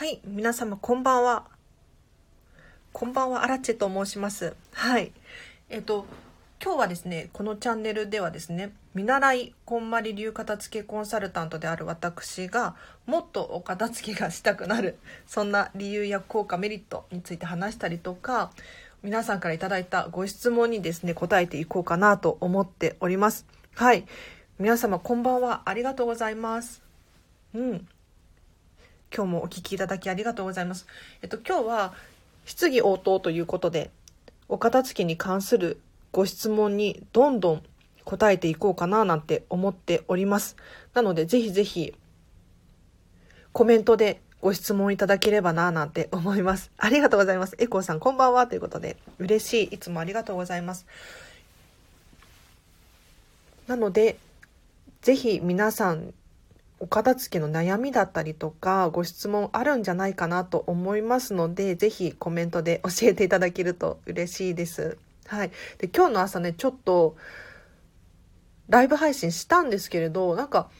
はい、皆様こんばんは。こんばんは、アラチェと申します。はい。えっと、今日はですね、このチャンネルではですね、見習いこんまり流片付けコンサルタントである私が、もっとお片付けがしたくなる、そんな理由や効果、メリットについて話したりとか、皆さんからいただいたご質問にですね、答えていこうかなと思っております。はい。皆様こんばんは。ありがとうございます。うん。今日もお聞きいただきありがとうございます。えっと、今日は質疑応答ということで、お片付けに関するご質問にどんどん答えていこうかななんて思っております。なので、ぜひぜひコメントでご質問いただければななんて思います。ありがとうございます。エコーさんこんばんはということで、嬉しい。いつもありがとうございます。なので、ぜひ皆さんお片付けの悩みだったりとかご質問あるんじゃないかなと思いますのでぜひコメントで教えていただけると嬉しいです。はい、で今日の朝ねちょっとライブ配信したんですけれどなんか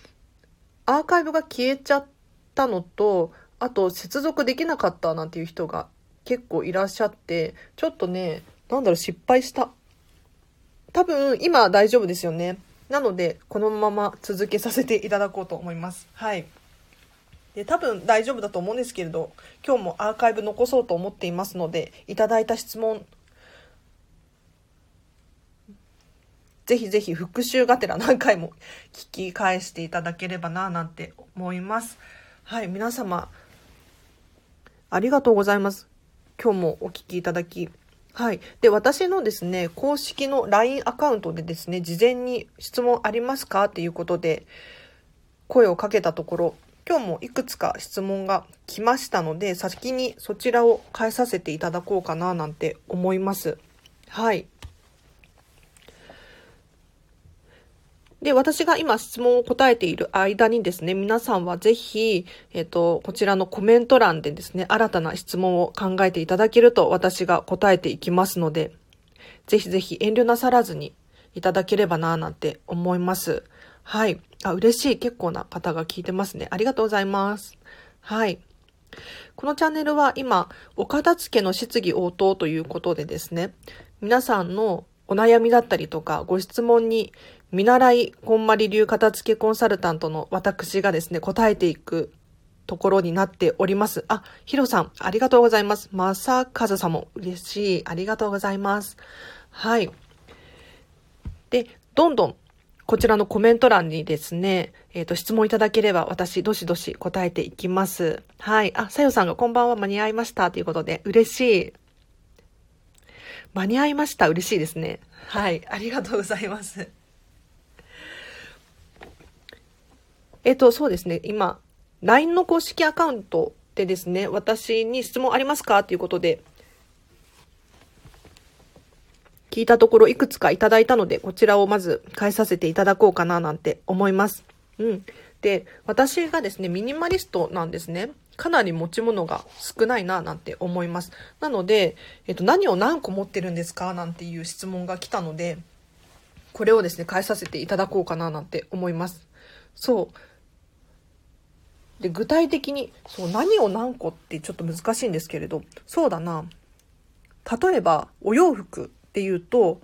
アーカイブが消えちゃったのとあと接続できなかったなんていう人が結構いらっしゃってちょっとねなんだろう失敗した。多分今大丈夫ですよね。なので、このまま続けさせていただこうと思います。はい。で、多分大丈夫だと思うんですけれど、今日もアーカイブ残そうと思っていますので、いただいた質問、ぜひぜひ復習がてら何回も聞き返していただければな、なんて思います。はい、皆様、ありがとうございます。今日もお聞きいただき、はい。で、私のですね、公式の LINE アカウントでですね、事前に質問ありますかっていうことで、声をかけたところ、今日もいくつか質問が来ましたので、先にそちらを返させていただこうかななんて思います。はい。で、私が今質問を答えている間にですね、皆さんはぜひ、えっ、と、こちらのコメント欄でですね、新たな質問を考えていただけると私が答えていきますので、ぜひぜひ遠慮なさらずにいただければなぁなんて思います。はい。あ、嬉しい。結構な方が聞いてますね。ありがとうございます。はい。このチャンネルは今、お片付けの質疑応答ということでですね、皆さんのお悩みだったりとか、ご質問に見習いこんまり流片付けコンサルタントの私がですね、答えていくところになっております。あ、ヒロさん、ありがとうございます。まさかずさんも嬉しい。ありがとうございます。はい。で、どんどんこちらのコメント欄にですね、えっ、と、質問いただければ私、どしどし答えていきます。はい。あ、さよさんがこんばんは間に合いましたということで、嬉しい。間に合いました。嬉しいですね。はい。ありがとうございます。えっと、そうですね。今、LINE の公式アカウントでですね、私に質問ありますか？ということで、聞いたところいくつかいただいたので、こちらをまず返させていただこうかななんて思います。うん。で、私がですね、ミニマリストなんですね。かなり持ち物が少ないななんて思います。なので、えっと、何を何個持ってるんですかなんていう質問が来たので、これをですね、返させていただこうかななんて思います。そう。で、具体的に、そう、何を何個ってちょっと難しいんですけれど、そうだな。例えば、お洋服っていうと、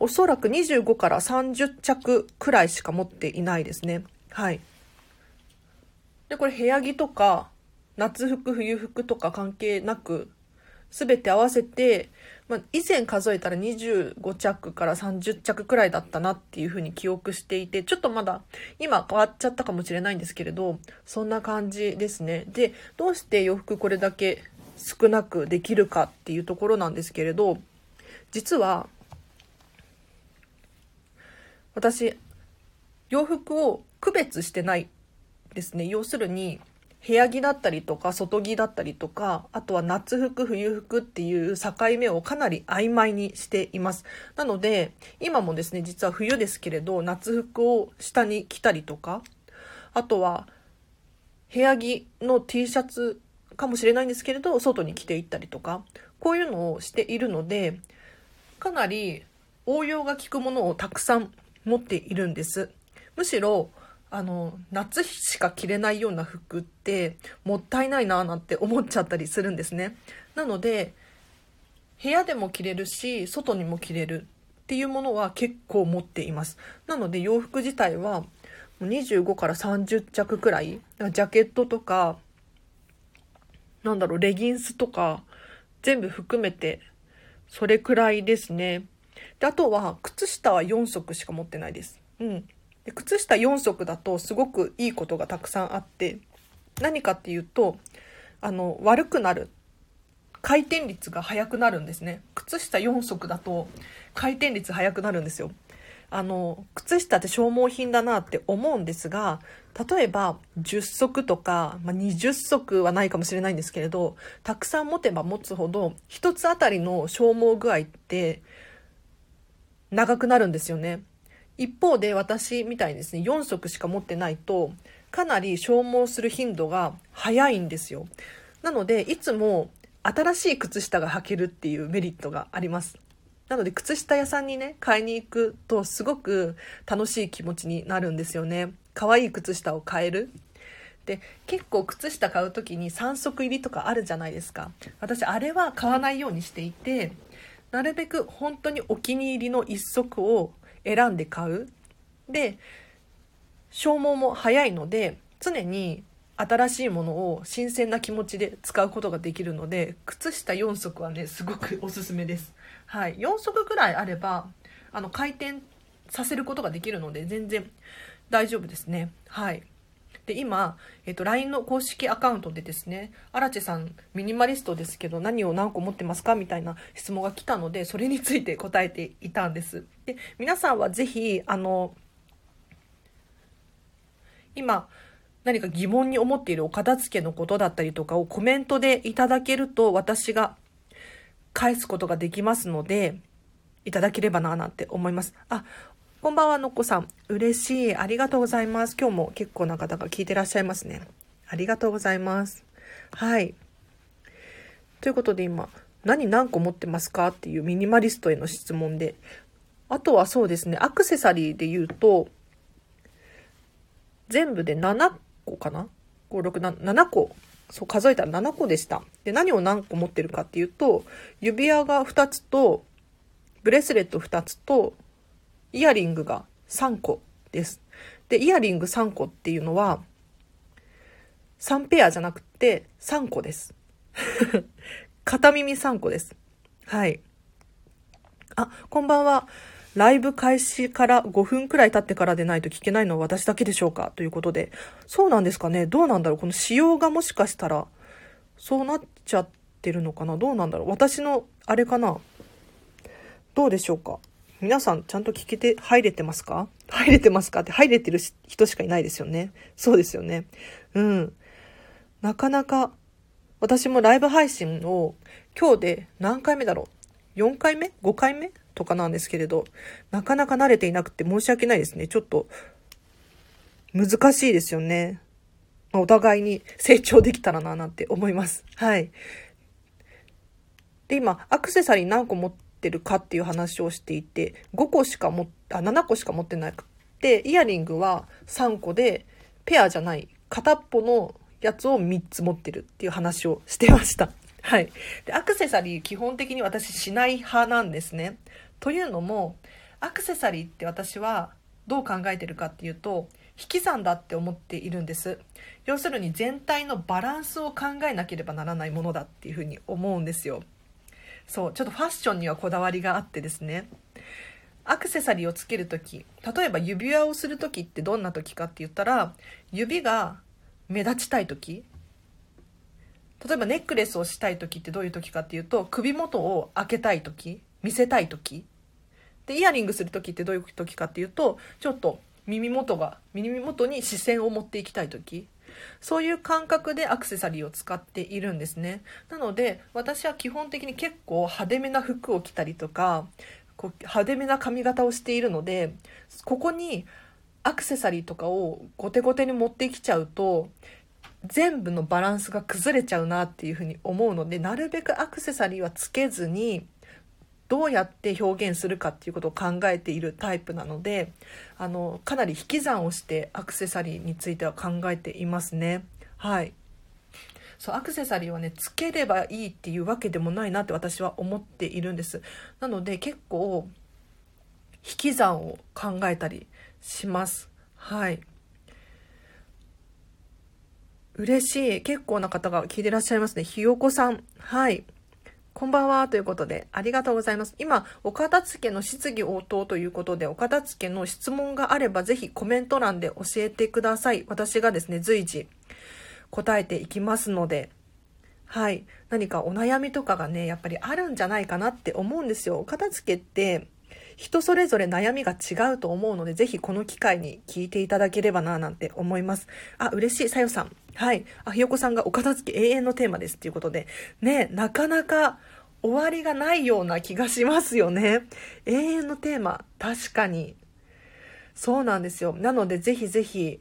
おそらく25から30着くらいしか持っていないですね。はい。で、これ部屋着とか、夏服、冬服とか関係なく、すべて合わせて、まあ、以前数えたら25着から30着くらいだったなっていうふうに記憶していて、ちょっとまだ今変わっちゃったかもしれないんですけれど、そんな感じですね。で、どうして洋服これだけ少なくできるかっていうところなんですけれど、実は、私、洋服を区別してないですね。要するに、部屋着だったりとか外着だったりとかあとは夏服冬服っていう境目をかなり曖昧にしています。なので今もですね実は冬ですけれど夏服を下に着たりとかあとは部屋着の T シャツかもしれないんですけれど外に着ていったりとかこういうのをしているのでかなり応用が効くものをたくさん持っているんです。むしろあの、夏しか着れないような服ってもったいないななんて思っちゃったりするんですね。なので、部屋でも着れるし、外にも着れるっていうものは結構持っています。なので洋服自体は25から30着くらい、ジャケットとか、なんだろう、レギンスとか、全部含めて、それくらいですね。で、あとは、靴下は4足しか持ってないです。うん。で靴下4足だとすごくいいことがたくさんあって何かっていうとあの悪くなる回転率が速くなるんですね。靴下4足だと回転率速くなるんですよ。あの靴下って消耗品だなって思うんですが例えば10足とか、まあ、20足はないかもしれないんですけれどたくさん持てば持つほど1つあたりの消耗具合って長くなるんですよね。一方で私みたいにですね4足しか持ってないとかなり消耗する頻度が早いんですよ。なのでいつも新しい靴下が履けるっていうメリットがあります。なので靴下屋さんにね買いに行くとすごく楽しい気持ちになるんですよね。可愛い靴下を買える。で結構靴下買う時に3足入りとかあるじゃないですか。私あれは買わないようにしていてなるべく本当にお気に入りの1足を選んで買う。で、消耗も早いので、常に新しいものを新鮮な気持ちで使うことができるので、靴下4足はね、すごく おすすめです。はい。4足ぐらいあれば、あの、回転させることができるので、全然大丈夫ですね。はい。で、今、えっ、と、LINE の公式アカウントでですね、荒地さん、ミニマリストですけど、何を何個持ってますか？みたいな質問が来たので、それについて答えていたんです。で、皆さんはぜひ、あの、今、何か疑問に思っているお片付けのことだったりとかをコメントでいただけると、私が返すことができますので、いただければな、なんて思います。あ、こんばんは、のっこさん。嬉しい。ありがとうございます。今日も結構な方が聞いてらっしゃいますね。ありがとうございます。はい。ということで今、何何個持ってますかっていうミニマリストへの質問で。あとはそうですね、アクセサリーで言うと、全部で7個かな ?5、6、7個。そう、数えたら7個でした。で、何を何個持ってるかっていうと、指輪が2つと、ブレスレット2つと、イヤリングが3個です。で、イヤリング3個っていうのは、3ペアじゃなくて3個です。片耳3個です。はい。あ、こんばんは。ライブ開始から5分くらい経ってからでないと聞けないのは私だけでしょうか？ということで。そうなんですかねどうなんだろう？この仕様がもしかしたら、そうなっちゃってるのかな？どうなんだろう？私の、あれかな？どうでしょうか？皆さんちゃんと聞けて、入れてますか？入れてますか？って入れてる人しかいないですよね。そうですよね。うん。なかなか、私もライブ配信を今日で何回目だろう ?4 回目 ?5 回目？とかなんですけれど、なかなか慣れていなくて申し訳ないですね。ちょっと、難しいですよね。お互いに成長できたらな、なんて思います。はい。で、今、アクセサリー何個持ってってるかっていう話をしていて5個しか持あ7個しか持ってなくてイヤリングは3個でペアじゃない片っぽのやつを3つ持ってるっていう話をしてました。はい。で、アクセサリー基本的に私しない派なんですね。というのも、アクセサリーって私はどう考えてるかっていうと、引き算だって思っているんです。要するに全体のバランスを考えなければならないものだっていうふうに思うんですよ。そうちょっとファッションにはこだわりがあってですね。アクセサリーをつける時例えば指輪をする時ってどんな時かって言ったら指が目立ちたい時。例えばネックレスをしたい時ってどういう時かっていうと首元を開けたい時見せたい時。でイヤリングする時ってどういう時かっていうとちょっと耳元が耳元に視線を持っていきたい時。そういう感覚でアクセサリーを使っているんですね。なので、私は基本的に結構派手めな服を着たりとか、こう派手めな髪型をしているので、ここにアクセサリーとかをゴテゴテに持ってきちゃうと、全部のバランスが崩れちゃうなっていうふうに思うので、なるべくアクセサリーはつけずに、どうやって表現するかっていうことを考えているタイプなのであのかなり引き算をしてアクセサリーについては考えていますね。はい。そうアクセサリーはねつければいいっていうわけでもないなって私は思っているんです。なので結構引き算を考えたりします。はい。嬉しい。結構な方が聞いてらっしゃいますね。ひよこさん。はい。こんばんはということで、ありがとうございます。今、お片付けの質疑応答ということで、お片付けの質問があれば、ぜひコメント欄で教えてください。私がですね、随時答えていきますので、はい。何かお悩みとかがね、やっぱりあるんじゃないかなって思うんですよ。お片付けって、人それぞれ悩みが違うと思うので、ぜひこの機会に聞いていただければな、なんて思います。あ、嬉しい。さよさん。はい。あ、ひよこさんがお片付け永遠のテーマですっていうことで、ね、なかなか終わりがないような気がしますよね。永遠のテーマ、確かに。そうなんですよ。なので、ぜひぜひ、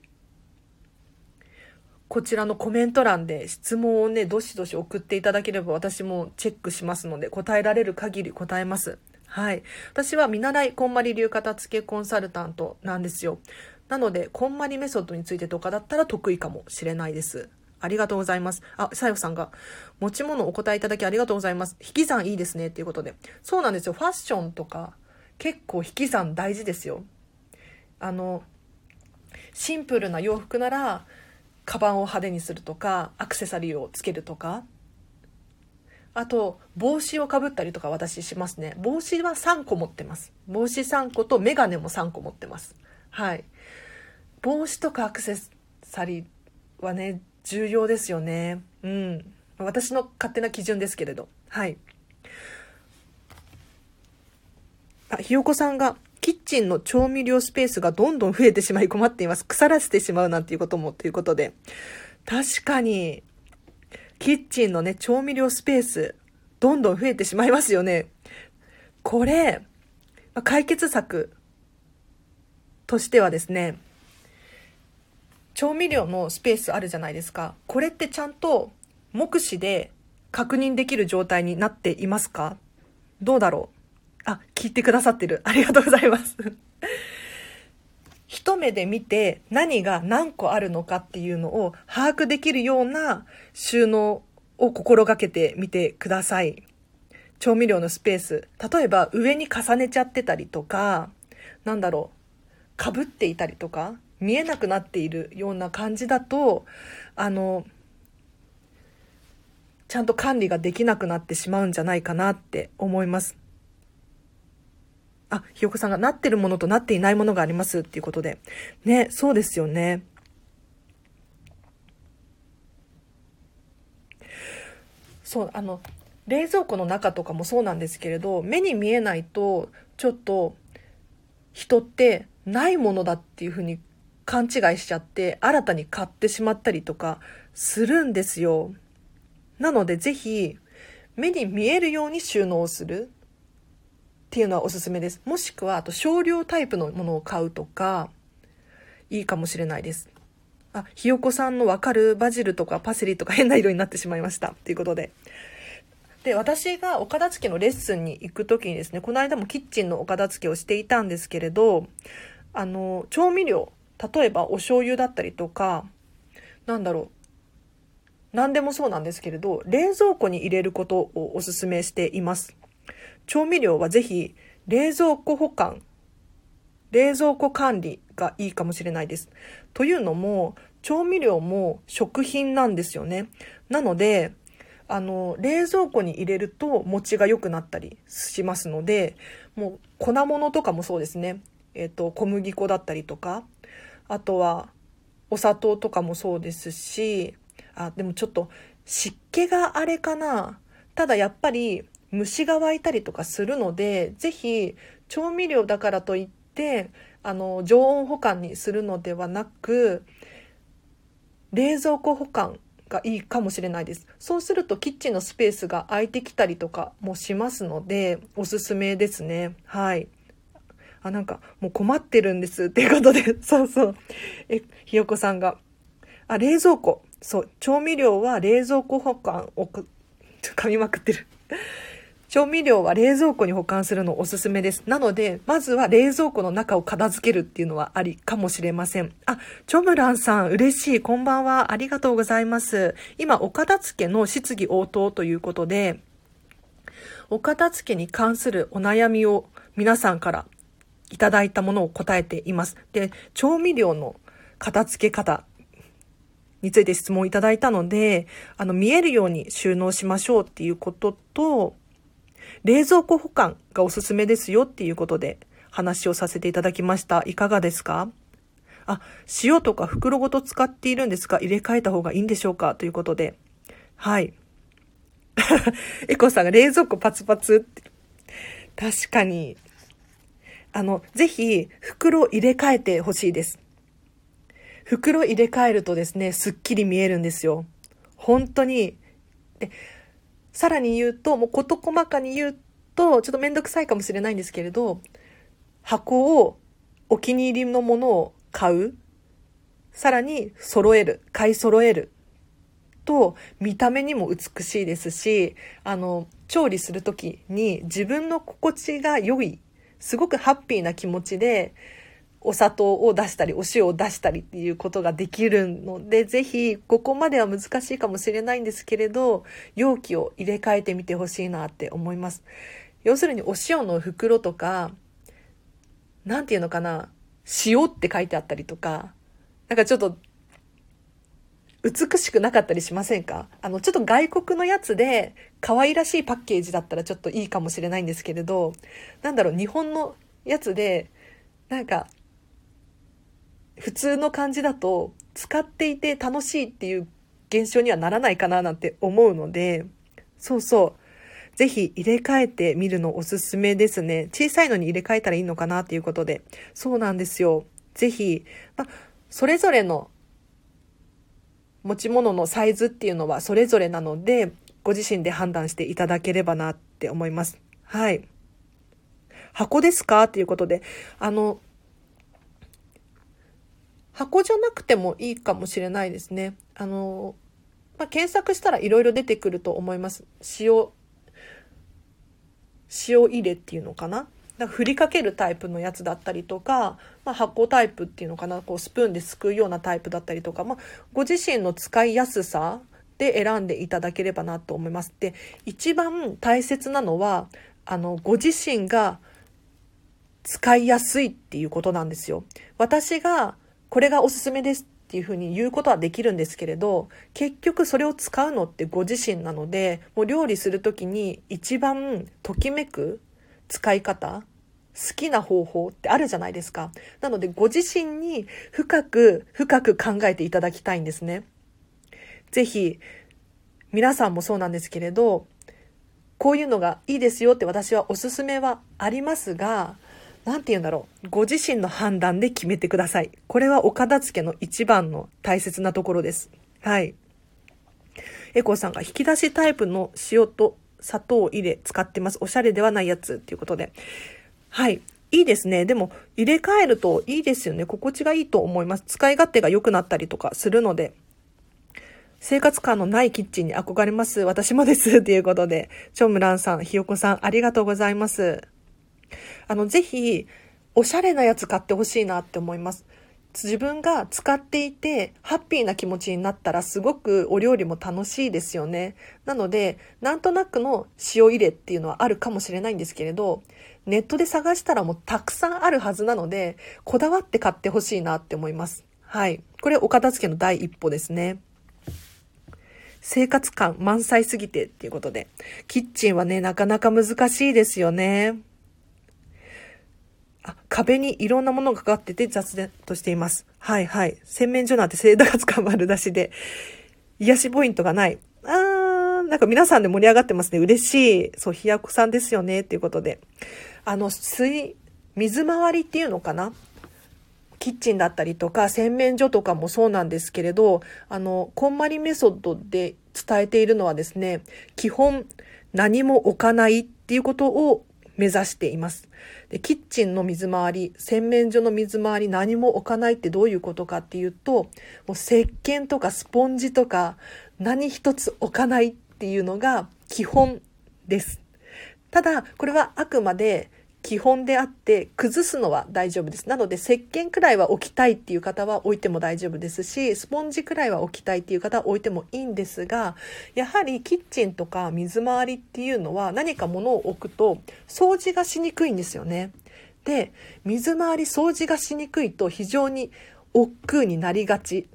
こちらのコメント欄で質問をね、どしどし送っていただければ私もチェックしますので、答えられる限り答えます。はい。私は見習いこんまり流片付けコンサルタントなんですよ。なので、こんまりメソッドについてとかだったら得意かもしれないです。ありがとうございます。あ、さよさんが、持ち物お答えいただきありがとうございます。引き算いいですね。っていうことで。そうなんですよ。ファッションとか、結構引き算大事ですよ。あの、シンプルな洋服なら、カバンを派手にするとか、アクセサリーをつけるとか、あと、帽子をかぶったりとか私しますね。帽子は3個持ってます。帽子3個とメガネも3個持ってます。はい。帽子とかアクセサリーはね、重要ですよね。うん。私の勝手な基準ですけれど。はい。あ、ひよこさんが、キッチンの調味料スペースがどんどん増えてしまい困っています。腐らせてしまうなんていうことも、ということで。確かに、キッチンのね、調味料スペース、どんどん増えてしまいますよね。これ、解決策としてはですね、調味料のスペースあるじゃないですか。これってちゃんと目視で確認できる状態になっていますか？どうだろう？あ、聞いてくださってる。ありがとうございます。一目で見て何が何個あるのかっていうのを把握できるような収納を心がけてみてください。調味料のスペース。例えば上に重ねちゃってたりとか、なんだろう、被っていたりとか、見えなくなっているような感じだとあのちゃんと管理ができなくなってしまうんじゃないかなって思います。あ、ひよこさんがなってるものとなっていないものがありますっていうことで。ね、そうですよね。そう、あの、冷蔵庫の中とかもそうなんですけれど、目に見えないと、ちょっと、人ってないものだっていうふうに勘違いしちゃって新たに買ってしまったりとかするんですよ。なのでぜひ目に見えるように収納するっていうのはおすすめです。もしくはあと少量タイプのものを買うとかいいかもしれないです。あ、ひよこさんのわかるバジルとかパセリとか変な色になってしまいました。ということで。で、私がお片付けのレッスンに行く時にですね、この間もキッチンのお片付けをしていたんですけれど、あの、調味料、例えばお醤油だったりとか、なんだろう。何でもそうなんですけれど、冷蔵庫に入れることをお勧めしています。調味料はぜひ、冷蔵庫保管、冷蔵庫管理がいいかもしれないです。というのも、調味料も食品なんですよね。なので、あの、冷蔵庫に入れると持ちが良くなったりしますので、もう粉物とかもそうですね。えっ、ー、と、小麦粉だったりとか、あとはお砂糖とかもそうですし、あ、でもちょっと湿気があれかな。ただやっぱり虫が湧いたりとかするので、ぜひ調味料だからといって、あの、常温保管にするのではなく、冷蔵庫保管がいいかもしれないです。そうするとキッチンのスペースが空いてきたりとかもしますので、おすすめですね。はい。あ、なんか、もう困ってるんですっていうことで、そうそう。え、ひよこさんが。あ、冷蔵庫。そう、調味料は冷蔵庫保管を噛みまくってる。調味料は冷蔵庫に保管するのおすすめです。なので、まずは冷蔵庫の中を片付けるっていうのはありかもしれません。あ、チョムランさん、嬉しい。こんばんは。ありがとうございます。今、お片付けの質疑応答ということで、お片付けに関するお悩みを皆さんからいただいたものを答えています。で、調味料の片付け方について質問いただいたので、あの、見えるように収納しましょうっていうことと、冷蔵庫保管がおすすめですよっていうことで話をさせていただきました。いかがですか？あ、塩とか袋ごと使っているんですが、入れ替えた方がいいんでしょうか？ということで。はい。エコさんが冷蔵庫パツパツって。確かに。あの、ぜひ、袋入れ替えてほしいです。袋入れ替えるとですね、すっきり見えるんですよ。本当に。さらに言うと、もう事細かに言うと、ちょっとめんどくさいかもしれないんですけれど、箱をお気に入りのものを買う。さらに揃える。買い揃える。と、見た目にも美しいですし、あの、調理するときに自分の心地が良い、すごくハッピーな気持ちで、お砂糖を出したり、お塩を出したりっていうことができるので、ぜひ、ここまでは難しいかもしれないんですけれど、容器を入れ替えてみてほしいなって思います。要するに、お塩の袋とか、なんていうのかな、塩って書いてあったりとか、なんかちょっと、美しくなかったりしませんか？あの、ちょっと外国のやつで、可愛らしいパッケージだったらちょっといいかもしれないんですけれど、なんだろう、日本のやつで、なんか、普通の感じだと使っていて楽しいっていう現象にはならないかななんて思うので、そうそう。ぜひ入れ替えてみるのおすすめですね。小さいのに入れ替えたらいいのかなっていうことで。そうなんですよ。ぜひ、まそれぞれの持ち物のサイズっていうのはそれぞれなので、ご自身で判断していただければなって思います。はい。箱ですか？っていうことで、あの、箱じゃなくてもいいかもしれないですね。あの、まあ、検索したらいろいろ出てくると思います。塩、塩入れっていうのかな？だか振りかけるタイプのやつだったりとか、まあ、発酵タイプっていうのかな？こうスプーンですくうようなタイプだったりとか、まあ、ご自身の使いやすさで選んでいただければなと思います。で一番大切なのはあのご自身が使いやすいっていうことなんですよ。私がこれがおすすめですっていうふうに言うことはできるんですけれど結局それを使うのってご自身なのでもう料理する時に一番ときめく使い方好きな方法ってあるじゃないですか。なのでご自身に深く深く考えていただきたいんですね。ぜひ皆さんもそうなんですけれどこういうのがいいですよって私はおすすめはありますがなんて言うんだろう。ご自身の判断で決めてください。これはお片付けの一番の大切なところです。はい。エコーさんが引き出しタイプの塩と砂糖を入れ使ってます。おしゃれではないやつっていうことで。はい。いいですね。でも、入れ替えるといいですよね。心地がいいと思います。使い勝手が良くなったりとかするので。生活感のないキッチンに憧れます。私もです。ということで。チョムランさん、ひよこさん、ありがとうございます。あの、ぜひ、おしゃれなやつ買ってほしいなって思います。自分が使っていてハッピーな気持ちになったらすごくお料理も楽しいですよね。なので、なんとなくの塩入れっていうのはあるかもしれないんですけれど、ネットで探したらもうたくさんあるはずなので、こだわって買ってほしいなって思います。はい。これお片付けの第一歩ですね。生活感満載すぎてっていうことで。キッチンはね、なかなか難しいですよね。壁にいろんなものがかかってて雑然としています。はいはい。洗面所なんて生活感丸出しで、癒しポイントがない。あー、なんか皆さんで盛り上がってますね。嬉しい。そう、ひやこさんですよね。っていうことで。あの、水、水回りっていうのかな？キッチンだったりとか洗面所とかもそうなんですけれど、あの、こんまりメソッドで伝えているのはですね、基本何も置かないっていうことを目指しています。でキッチンの水回り、洗面所の水回り何も置かないってどういうことかっていうと、もう石鹸とかスポンジとか何一つ置かないっていうのが基本です。ただ、これはあくまで基本であって崩すのは大丈夫です。なので石鹸くらいは置きたいっていう方は置いても大丈夫ですしスポンジくらいは置きたいっていう方は置いてもいいんですがやはりキッチンとか水回りっていうのは何か物を置くと掃除がしにくいんですよね。で水回り掃除がしにくいと非常に億劫になりがち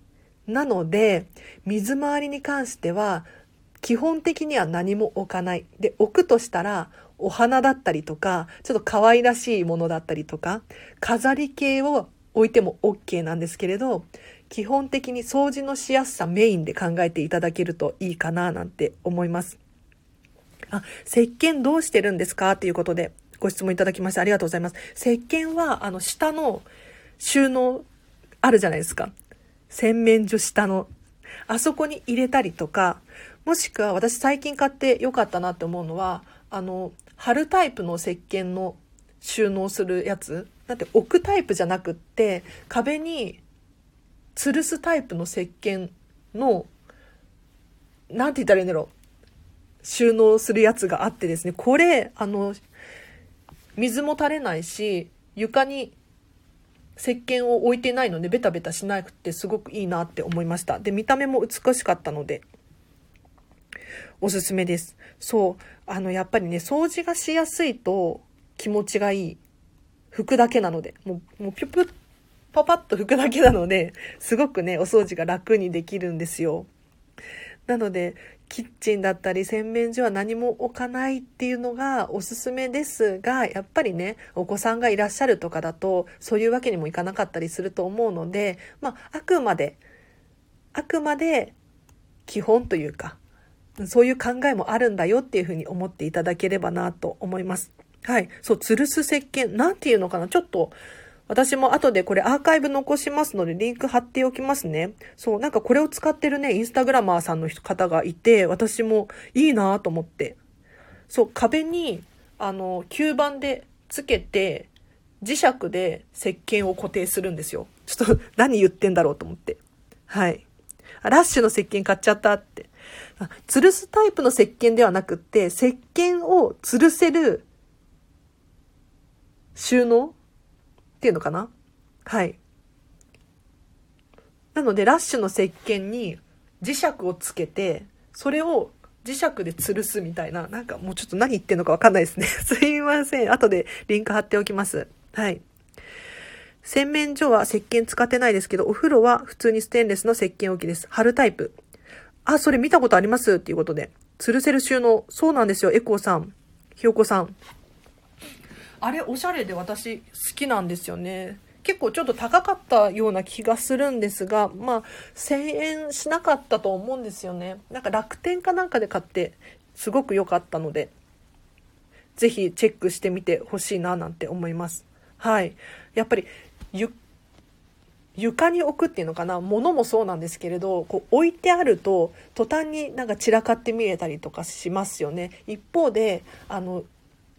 なので水回りに関しては基本的には何も置かない。で置くとしたらお花だったりとか、ちょっと可愛らしいものだったりとか、飾り系を置いても OK なんですけれど、基本的に掃除のしやすさメインで考えていただけるといいかななんて思います。あ、石鹸どうしてるんですか？ということでご質問いただきましてありがとうございます。石鹸は、あの、下の収納あるじゃないですか。洗面所下の。あそこに入れたりとか、もしくは私最近買ってよかったなって思うのは、あの、貼るタイプの石鹸の収納するやつ。だって置くタイプじゃなくって壁に吊るすタイプの石鹸の何て言ったらいいんだろう。収納するやつがあってですね。これあの水も垂れないし床に石鹸を置いてないのでベタベタしなくてすごくいいなって思いました。で見た目も美しかったので。おすすめです。そう。あの、やっぱりね、掃除がしやすいと気持ちがいい。拭くだけなので。もう、もうピュピュッ、パパッと拭くだけなので、すごくね、お掃除が楽にできるんですよ。なので、キッチンだったり洗面所は何も置かないっていうのがおすすめですが、やっぱりね、お子さんがいらっしゃるとかだと、そういうわけにもいかなかったりすると思うので、まあ、あくまで、あくまで基本というか、そういう考えもあるんだよっていうふうに思っていただければなと思います。はい。そう、吊るす石鹸。なんていうのかな？ちょっと、私も後でこれアーカイブ残しますのでリンク貼っておきますね。そう、なんかこれを使ってるね、インスタグラマーさんの方がいて、私もいいなと思って。そう、壁に、あの、吸盤でつけて、磁石で石鹸を固定するんですよ。ちょっと何言ってんだろうと思って。はい。ラッシュの石鹸買っちゃったって。吊るすタイプの石鹸ではなくって、石鹸を吊るせる収納っていうのかな？はい。なので、ラッシュの石鹸に磁石をつけて、それを磁石で吊るすみたいな、なんかもうちょっと何言ってんのかわかんないですね。すいません。後でリンク貼っておきます。はい。洗面所は石鹸使ってないですけど、お風呂は普通にステンレスの石鹸置きです。貼るタイプ。あ、それ見たことあります？っていうことで。吊るせる収納。そうなんですよ。エコーさん。ひよこさん。あれ、おしゃれで私好きなんですよね。結構ちょっと高かったような気がするんですが、まあ、1000円しなかったと思うんですよね。なんか楽天かなんかで買って、すごく良かったので、ぜひチェックしてみてほしいななんて思います。はい。やっぱり、ゆっ床に置くっていうのかな？物もそうなんですけれどこう置いてあると途端になんか散らかって見えたりとかしますよね。一方であの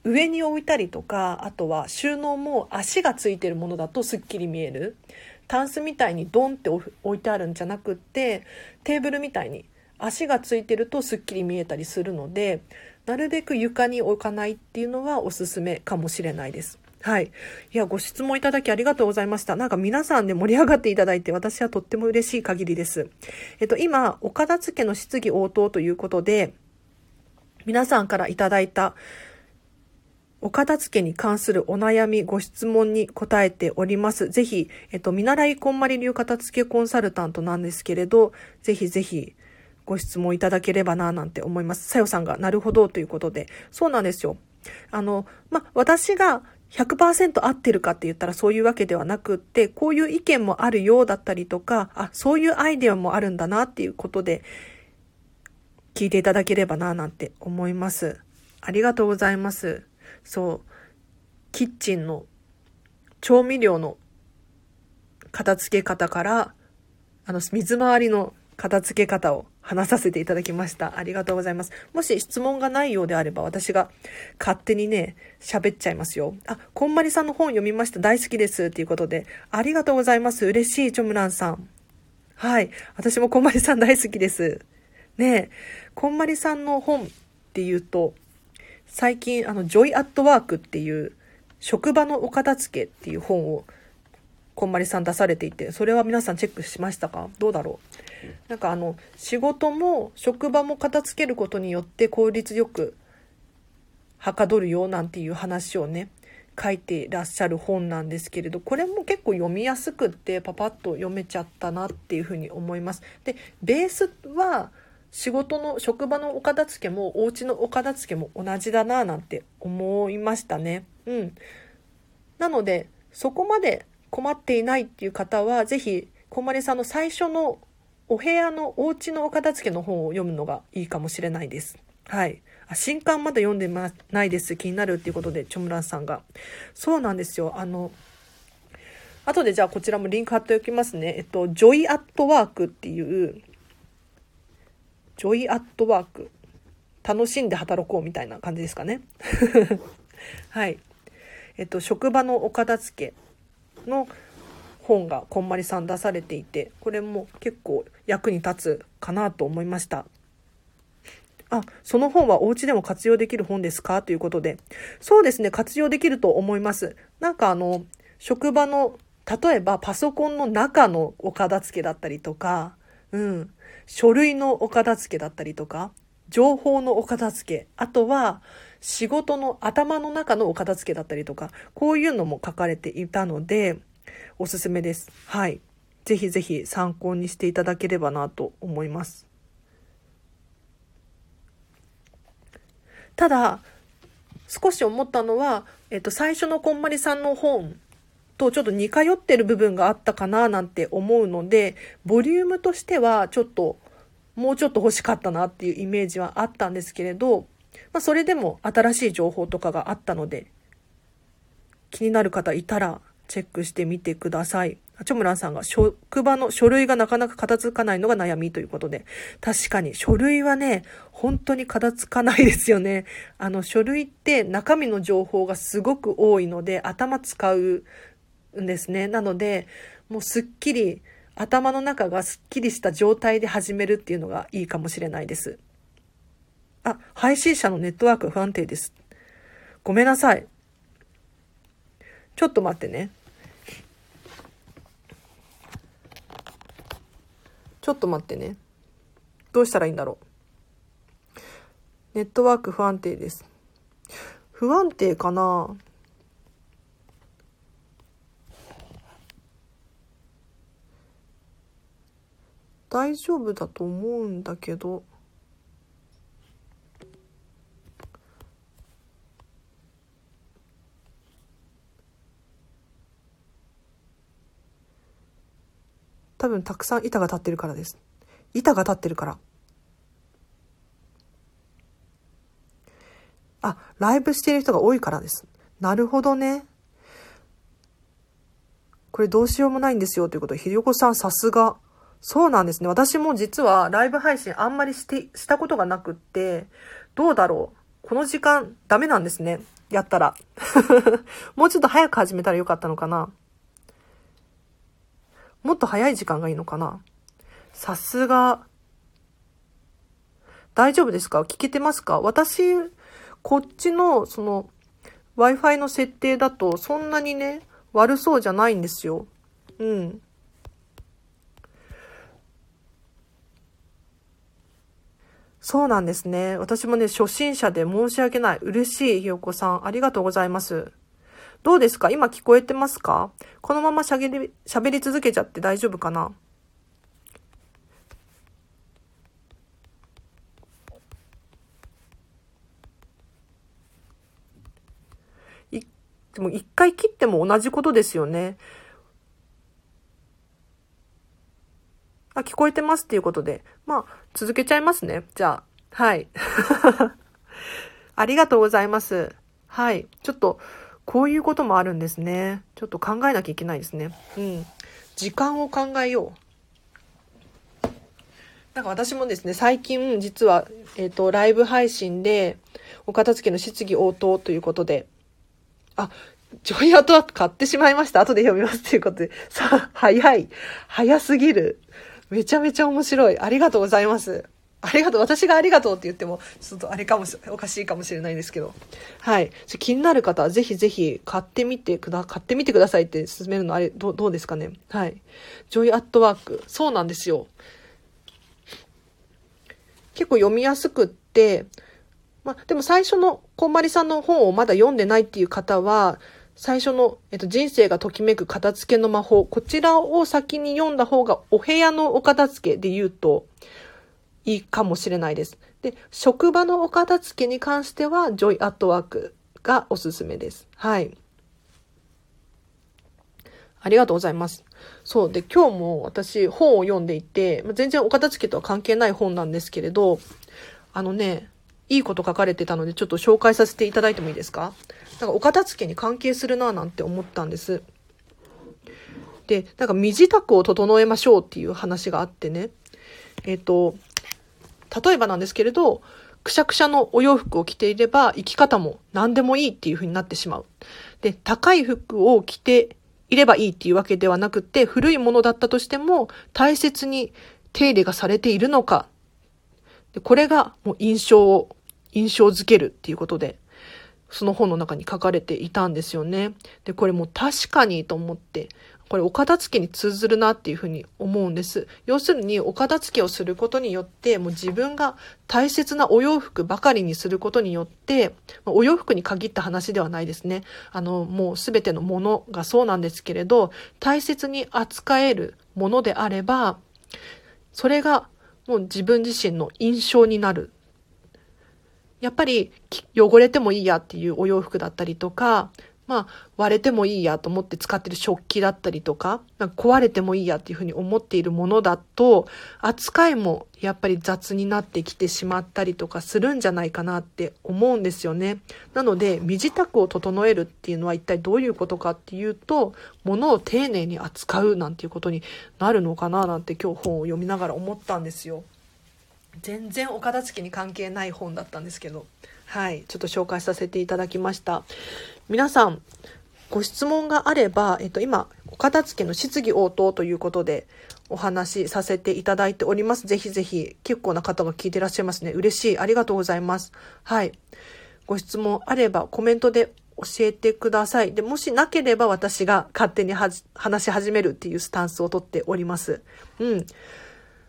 上に置いたりとかあとは収納も足がついてるものだとすっきり見える。タンスみたいにドンって置いてあるんじゃなくってテーブルみたいに足がついてるとすっきり見えたりするのでなるべく床に置かないっていうのはおすすめかもしれないです。はい。いや、ご質問いただきありがとうございました。なんか皆さんで盛り上がっていただいて、私はとっても嬉しい限りです。えっと、今、お片付けの質疑応答ということで、皆さんからいただいた、お片付けに関するお悩み、ご質問に答えております。ぜひ、えっと、見習いこんまり流片付けコンサルタントなんですけれど、ぜひぜひ、ご質問いただければな、なんて思います。さよさんが、なるほど、ということで。そうなんですよ。あの、ま、私が100%合ってるかって言ったらそういうわけではなくって、こういう意見もあるようだったりとか、あ、そういうアイデアもあるんだなっていうことで、聞いていただければななんて思います。ありがとうございます。そう、キッチンの調味料の片付け方から、あの、水回りの片付け方を話させていただきました。ありがとうございます。もし質問がないようであれば、私が勝手にね、喋っちゃいますよ。あ、こんまりさんの本読みました。大好きです。っていうことで、ありがとうございます。嬉しい、チョムランさん。はい。私もこんまりさん大好きです。ねえ、こんまりさんの本っていうと、最近、あの、ジョイアットワークっていう、職場のお片付けっていう本を、こんまりさん出されていて、それは皆さんチェックしましたか？どうだろう？なんかあの、仕事も職場も片付けることによって効率よくはかどるよなんていう話をね、書いていらっしゃる本なんですけれどこれも結構読みやすくってパパッと読めちゃったなっていうふうに思います。でベースは仕事の職場のお片付けもお家のお片付けも同じだななんて思いましたね。うん。なのでそこまで困っていないっていう方は是非こまりさんの最初のお部屋のお家のお片付けの本を読むのがいいかもしれないです。はい。新刊まだ読んでないです。気になるっていうことでチョムランさんが。そうなんですよ。あの後でじゃあこちらもリンク貼っておきますね。えっとジョイアットワークっていうジョイアットワーク。楽しんで働こうみたいな感じですかね。はい。えっと職場のお片付けの本がこんまりさん出されていてこれも結構役に立つかなと思いましたあ、その本はお家でも活用できる本ですか？ということで。そうですね、活用できると思います。なんかあの、職場の、例えばパソコンの中のお片付けだったりとか、うん、書類のお片付けだったりとか、情報のお片付け、あとは仕事の頭の中のお片付けだったりとか、こういうのも書かれていたので、おすすめです。はい。ぜひぜひ参考にしていただければなと思います。ただ少し思ったのは、えっと、最初のこんまりさんの本とちょっと似通ってる部分があったかななんて思うのでボリュームとしてはちょっともうちょっと欲しかったなっていうイメージはあったんですけれど、まあ、それでも新しい情報とかがあったので気になる方いたらチェックしてみてください。チョムランさんが職場の書類がなかなか片付かないのが悩みということで、確かに書類はね、本当に片付かないですよね。あの書類って中身の情報がすごく多いので頭使うんですね。なので、もうすっきり、頭の中がすっきりした状態で始めるっていうのがいいかもしれないです。あ、配信者のネットワーク不安定です。ごめんなさい。ちょっと待ってね。ちょっと待ってね。どうしたらいいんだろう。ネットワーク不安定です。不安定かな大丈夫だと思うんだけど。多分たくさん板が立ってるからです。板が立ってるから。あ、ライブしている人が多いからです。なるほどね。これどうしようもないんですよということで、ひよこさんさすが。そうなんですね。私も実はライブ配信あんまりして、したことがなくって、どうだろう。この時間ダメなんですね。やったら。もうちょっと早く始めたらよかったのかな。もっと早い時間がいいのかな？さすが。大丈夫ですか？聞けてますか？私、こっちの、その、Wi-Fi の設定だと、そんなにね、悪そうじゃないんですよ。うん。そうなんですね。私もね、初心者で申し訳ない。嬉しい、ひよこさん。ありがとうございます。どうですか？今聞こえてますか？このまましゃべり、喋り続けちゃって大丈夫かな？でも一回切っても同じことですよね。あ、聞こえてますっていうことで。まあ、続けちゃいますね。じゃあ、はい。ありがとうございます。はい。ちょっと、こういうこともあるんですね。ちょっと考えなきゃいけないですね。うん。時間を考えよう。なんか私もですね、最近実は、えっ、ー、と、ライブ配信で、お片付けの質疑応答ということで、あ、ジョイアートワーク買ってしまいました。後で読みますということで。さあ、早い。早すぎる。めちゃめちゃ面白い。ありがとうございます。ありがとう。私がありがとうって言っても、ちょっとあれかもし、おかしいかもしれないですけど。はい。気になる方はぜひぜひ買ってみてくだ、買ってみてくださいって勧めるのあれ、どどうですかね？はい。ジョイアットワーク。そうなんですよ。結構読みやすくって、まあ、でも最初のこんまりさんの本をまだ読んでないっていう方は、最初の、えっと、人生がときめく片付けの魔法、こちらを先に読んだ方が、お部屋のお片付けで言うと、いいかもしれないです。で、職場のお片付けに関しては、ジョイアットワークがおすすめです。はい。ありがとうございます。そう。で、今日も私本を読んでいて、全然お片付けとは関係ない本なんですけれど、あのね、いいこと書かれてたので、ちょっと紹介させていただいてもいいですか？なんかお片付けに関係するなぁなんて思ったんです。で、なんか身支度を整えましょうっていう話があってね。えっ、と、例えばなんですけれど、くしゃくしゃのお洋服を着ていれば生き方も何でもいいっていう風になってしまう。で、高い服を着ていればいいっていうわけではなくて、古いものだったとしても大切に手入れがされているのか。でこれがもう印象を、印象づけるっていうことで、その本の中に書かれていたんですよね。で、これも確かにと思って、これお片付けに通ずるなっていうふうに思うんです。要するにお片付けをすることによって、もう自分が大切なお洋服ばかりにすることによって、お洋服に限った話ではないですね。あの、もうすべてのものがそうなんですけれど、大切に扱えるものであれば、それがもう自分自身の印象になるやっぱり汚れてもいいやっていうお洋服だったりとか、まあ、割れてもいいやと思って使ってる食器だったりとか、か壊れてもいいやっていうふうに思っているものだと、扱いもやっぱり雑になってきてしまったりとかするんじゃないかなって思うんですよね。なので、身支度を整えるっていうのは一体どういうことかっていうと、物を丁寧に扱うなんていうことになるのかななんて今日本を読みながら思ったんですよ。全然お片付けに関係ない本だったんですけど、はい、ちょっと紹介させていただきました。皆さん、ご質問があれば、えっと、今、お片付けの質疑応答ということでお話しさせていただいております。ぜひぜひ、結構な方が聞いてらっしゃいますね。嬉しい。ありがとうございます。はい。ご質問あればコメントで教えてください。で、もしなければ私が勝手に話し始めるっていうスタンスをとっております。うん。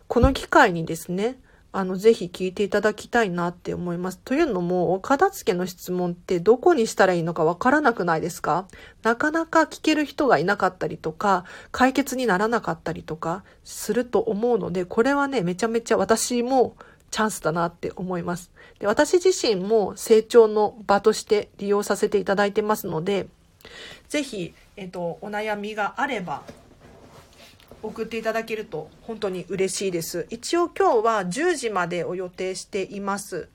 この機会にですね、あの、ぜひ聞いていただきたいなって思います。というのも、お片付けの質問ってどこにしたらいいのかわからなくないですか？なかなか聞ける人がいなかったりとか、解決にならなかったりとかすると思うので、これはね、めちゃめちゃ私もチャンスだなって思います。で私自身も成長の場として利用させていただいてますので、ぜひ、えっと、お悩みがあれば、送っていただけると本当に嬉しいです。一応今日は10時までを予定しています。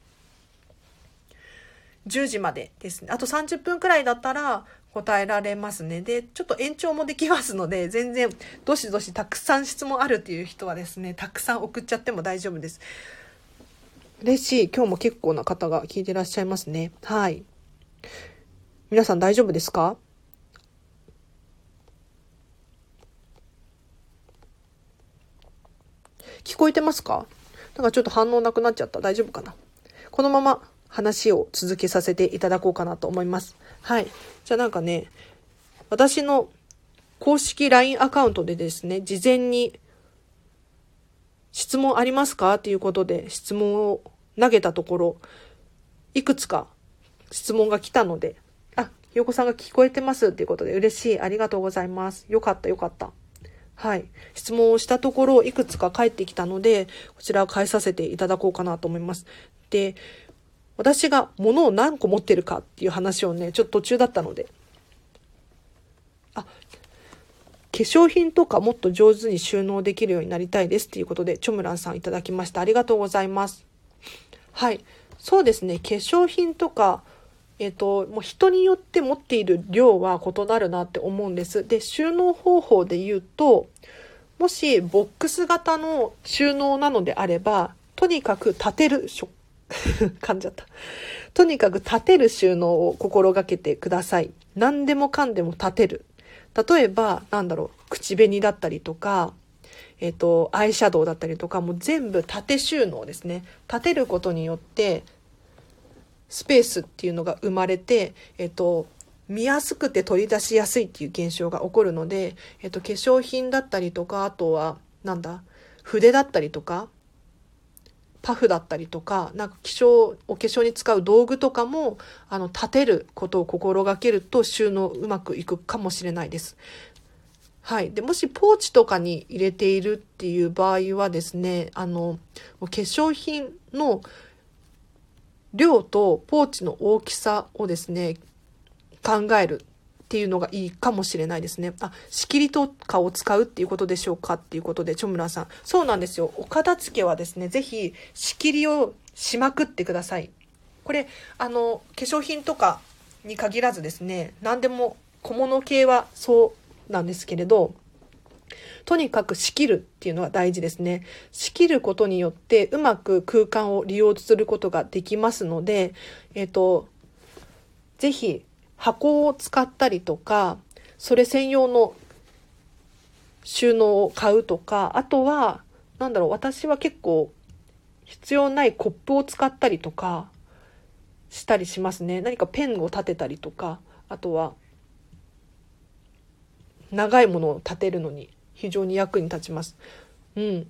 10時までですね。あと30分くらいだったら答えられますね。で、ちょっと延長もできますので、全然どしどしたくさん質問あるっていう人はですね、たくさん送っちゃっても大丈夫です。嬉しい。今日も結構な方が聞いてらっしゃいますね。はい。皆さん大丈夫ですか？聞こえてますか？なんかちょっと反応なくなっちゃった。大丈夫かな？このまま話を続けさせていただこうかなと思います。はい。じゃあなんかね、私の公式 LINE アカウントでですね、事前に質問ありますか？っていうことで質問を投げたところ、いくつか質問が来たので、あ、ひよこさんが聞こえてますっていうことで嬉しい。ありがとうございます。よかったよかった。はい。質問をしたところ、いくつか返ってきたので、こちらを返させていただこうかなと思います。で、私が物を何個持ってるかっていう話をね、ちょっと途中だったので。あ、化粧品とかもっと上手に収納できるようになりたいですっていうことで、チョムランさんいただきました。ありがとうございます。はい。そうですね。化粧品とか、えっ、と、もう人によって持っている量は異なるなって思うんです。で、収納方法で言うと、もしボックス型の収納なのであれば、とにかく立てる、しょ、噛んじゃった。とにかく立てる収納を心がけてください。何でもかんでも立てる。例えば、なんだろう、口紅だったりとか、えっ、と、アイシャドウだったりとか、もう全部縦収納ですね。立てることによって、スペースっていうのが生まれて、えっ、と、見やすくて取り出しやすいっていう現象が起こるので、えっと、化粧品だったりとか、あとは、なんだ、筆だったりとか、パフだったりとか、なんか化粧、お化粧に使う道具とかも、あの、立てることを心がけると収納うまくいくかもしれないです。はい。で、もしポーチとかに入れているっていう場合はですね、あの、化粧品の量とポーチの大きさをですね、考えるっていうのがいいかもしれないですね。あ、仕切りとかを使うっていうことでしょうかっていうことで、チョムランさん。そうなんですよ。お片付けはですね、ぜひ仕切りをしまくってください。これ、あの、化粧品とかに限らずですね、何でも小物系はそうなんですけれど、とにかく仕切るっていうのは大事ですね。仕切ることによってうまく空間を利用することができますので、えっ、ー、と、ぜひ箱を使ったりとか、それ専用の収納を買うとか、あとは、なんだろう、私は結構必要ないコップを使ったりとかしたりしますね。何かペンを立てたりとか、あとは長いものを立てるのに非常に役に立ちます。うん。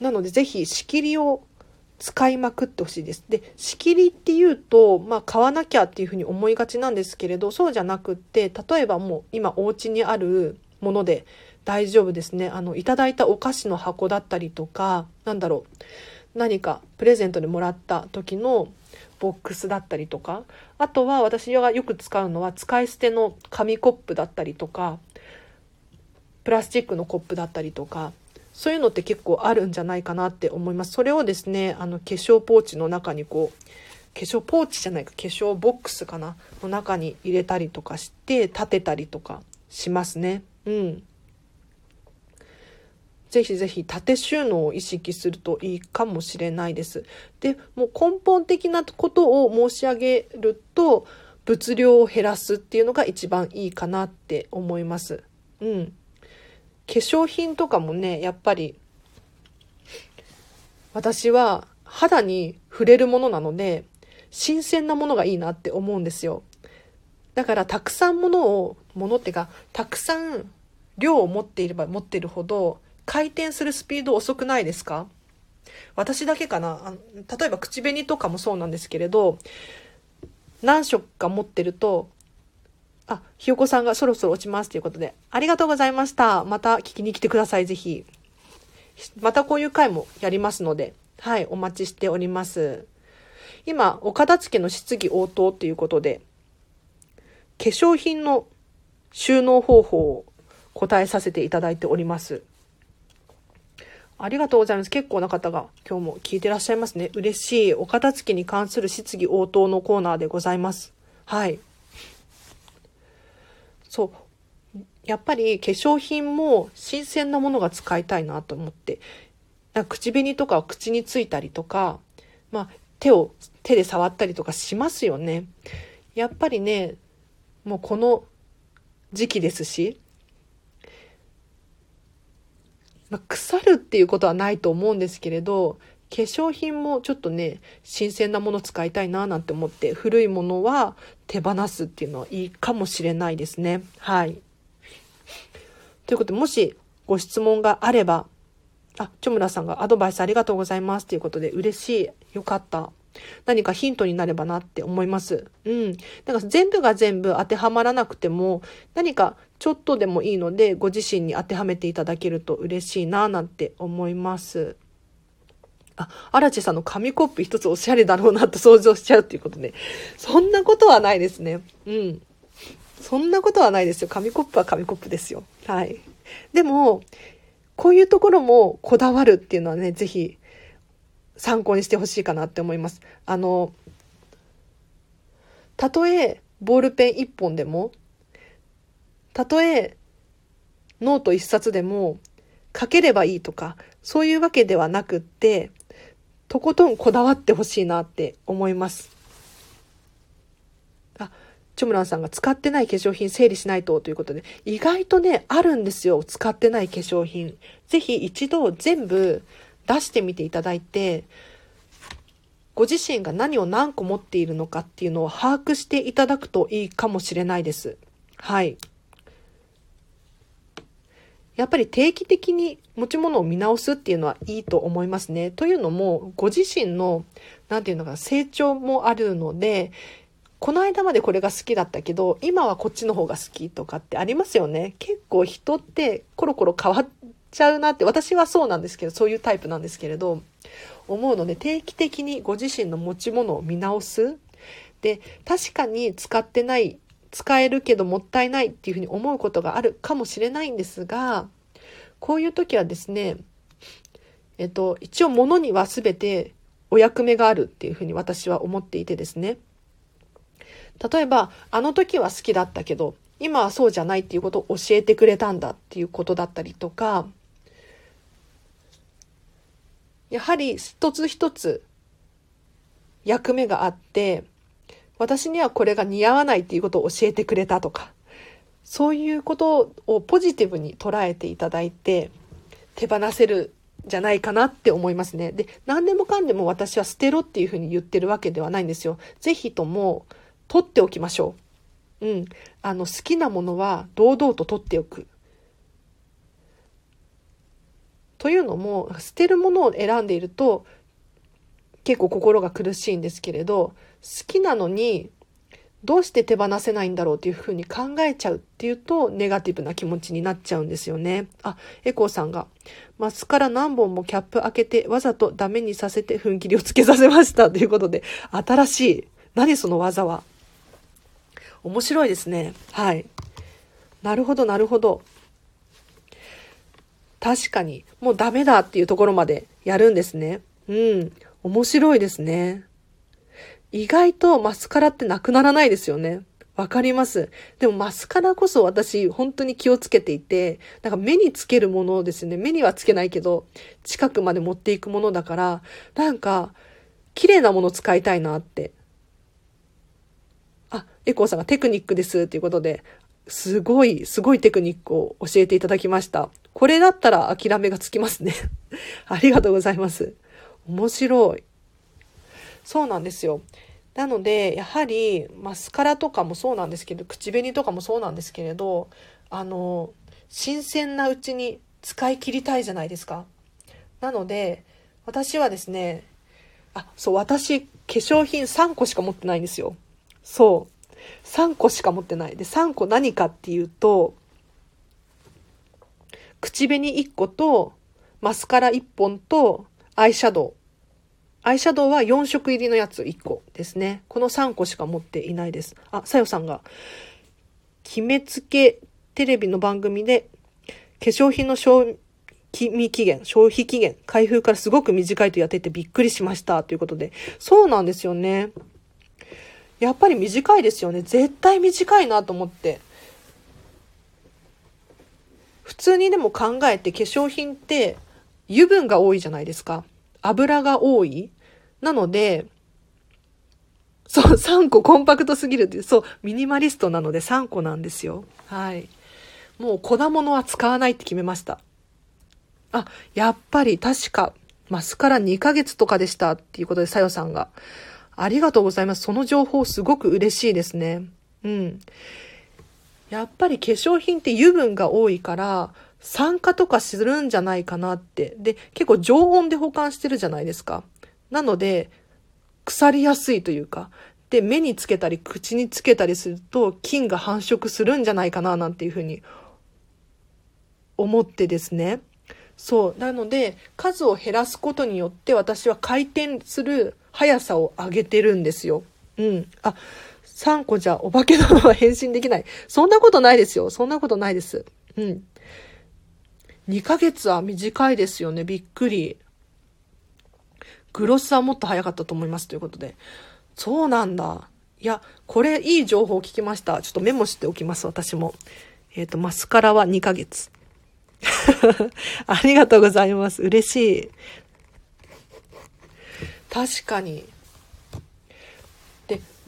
なのでぜひ仕切りを使いまくってほしいです。で、仕切りっていうと、まあ、買わなきゃっていうふうに思いがちなんですけれど、そうじゃなくって、例えばもう今お家にあるもので大丈夫ですね。あの、いただいたお菓子の箱だったりとか、なんだろう、何かプレゼントでもらった時のボックスだったりとか、あとは私がよく使うのは使い捨ての紙コップだったりとか、プラスチックのコップだったりとか、そういうのって結構あるんじゃないかなって思います。それをですね、あの化粧ポーチの中にこう、化粧ポーチじゃないか、化粧ボックスかな、の中に入れたりとかして、立てたりとかしますね。うん。ぜひぜひ縦収納を意識するといいかもしれないです。で、もう根本的なことを申し上げると、物量を減らすっていうのが一番いいかなって思います。うん。化粧品とかもね、やっぱり、私は肌に触れるものなので、新鮮なものがいいなって思うんですよ。だからたくさんものを、ものってか、たくさん量を持っていれば持っているほど、回転するスピード遅くないですか？私だけかな例えば口紅とかもそうなんですけれど、何色か持ってると、あ、ひよこさんがそろそろ落ちますということで、ありがとうございました。また聞きに来てください、ぜひ。またこういう回もやりますので、はい、お待ちしております。今、お片付けの質疑応答ということで、化粧品の収納方法を答えさせていただいております。ありがとうございます。結構な方が今日も聞いてらっしゃいますね。嬉しい。お片付けに関する質疑応答のコーナーでございます。はい。そう。やっぱり化粧品も新鮮なものが使いたいなと思って。なんか口紅とか口についたりとか、まあ手を、手で触ったりとかしますよね。やっぱりね、もうこの時期ですし、まあ、腐るっていうことはないと思うんですけれど、化粧品もちょっとね、新鮮なもの使いたいななんて思って、古いものは手放すっていうのはいいかもしれないですね。はい。ということで、もしご質問があれば、あ、チョムラさんがアドバイスありがとうございますということで嬉しい。よかった。何かヒントになればなって思います。うん。だから全部が全部当てはまらなくても、何かちょっとでもいいので、ご自身に当てはめていただけると嬉しいななんて思います。あ、荒地さんの紙コップ一つおしゃれだろうなと想像しちゃうっていうことで、そんなことはないですね。うん。そんなことはないですよ。紙コップは紙コップですよ。はい。でも、こういうところもこだわるっていうのはね、ぜひ参考にしてほしいかなって思います。あの、たとえボールペン一本でも、たとえノート一冊でも書ければいいとか、そういうわけではなくって、とことんこだわってほしいなって思います。あ、チョムランさんが使ってない化粧品整理しないとということで、意外とね、あるんですよ。使ってない化粧品。ぜひ一度全部出してみていただいて、ご自身が何を何個持っているのかっていうのを把握していただくといいかもしれないです。はい。やっぱり定期的に持ち物を見直すっていうのはいいと思いますね。というのも、ご自身の、なんていうのかな、成長もあるので、この間までこれが好きだったけど、今はこっちの方が好きとかってありますよね。結構人ってコロコロ変わっちゃうなって、私はそうなんですけど、そういうタイプなんですけれど、思うので定期的にご自身の持ち物を見直す。で、確かに使ってない、使えるけどもったいないっていうふうに思うことがあるかもしれないんですが、こういう時はですね、えっと、一応物には全てお役目があるっていうふうに私は思っていてですね。例えば、あの時は好きだったけど、今はそうじゃないっていうことを教えてくれたんだっていうことだったりとか、やはり一つ一つ役目があって、私にはこれが似合わないっていうことを教えてくれたとか、そういうことをポジティブに捉えていただいて、手放せるじゃないかなって思いますね。で、何でもかんでも私は捨てろっていうふうに言ってるわけではないんですよ。ぜひとも、取っておきましょう。うん。あの、好きなものは堂々と取っておく。というのも、捨てるものを選んでいると、結構心が苦しいんですけれど、好きなのに、どうして手放せないんだろうっていうふうに考えちゃうっていうと、ネガティブな気持ちになっちゃうんですよね。あ、エコーさんが、マスカラ何本もキャップ開けて、わざとダメにさせて踏ん切りをつけさせましたということで、新しい。何その技は。面白いですね。はい。なるほど、なるほど。確かに、もうダメだっていうところまでやるんですね。うん。面白いですね。意外とマスカラってなくならないですよね。わかります。でもマスカラこそ私本当に気をつけていて、なんか目につけるものですね。目にはつけないけど、近くまで持っていくものだから、なんか、綺麗なもの使いたいなってあ、エコーさんがテクニックですっていうことで、すごい、すごいテクニックを教えていただきました。これだったら諦めがつきますね。ありがとうございます。面白い。そうなんですよ。なので、やはり、マスカラとかもそうなんですけど、口紅とかもそうなんですけれど、あの、新鮮なうちに使い切りたいじゃないですか。なので、私はですね、あ、そう、私、化粧品3個しか持ってないんですよ。そう。3個しか持ってない。で、3個何かっていうと、口紅1個と、マスカラ1本と、アイシャドウ。アイシャドウは4色入りのやつ1個ですね。この3個しか持っていないです。あ、さよさんが、決めつけテレビの番組で、化粧品の賞味期限、消費期限、開封からすごく短いとやっててびっくりしましたということで、そうなんですよね。やっぱり短いですよね。絶対短いなと思って。普通にでも考えて化粧品って油分が多いじゃないですか。油が多い。なので、そう、3個コンパクトすぎるって、そう、ミニマリストなので3個なんですよ。はい。もう粉物は使わないって決めました。あ、やっぱり確か、マスカラ2ヶ月とかでしたっていうことで、さよさんが。ありがとうございます。その情報すごく嬉しいですね。うん。やっぱり化粧品って油分が多いから、酸化とかするんじゃないかなって。で、結構常温で保管してるじゃないですか。なので、腐りやすいというか、で、目につけたり口につけたりすると菌が繁殖するんじゃないかななんていうふうに思ってですね。そう。なので、数を減らすことによって私は回転する速さを上げてるんですよ。うん。あ、3個じゃお化けのは変身できない。そんなことないですよ。そんなことないです。うん。2ヶ月は短いですよね。びっくり。グロスはもっと早かったと思います。ということで。そうなんだ。いや、これいい情報を聞きました。ちょっとメモしておきます、私も。えっ、ー、と、マスカラは2ヶ月。ありがとうございます。嬉しい。確かに。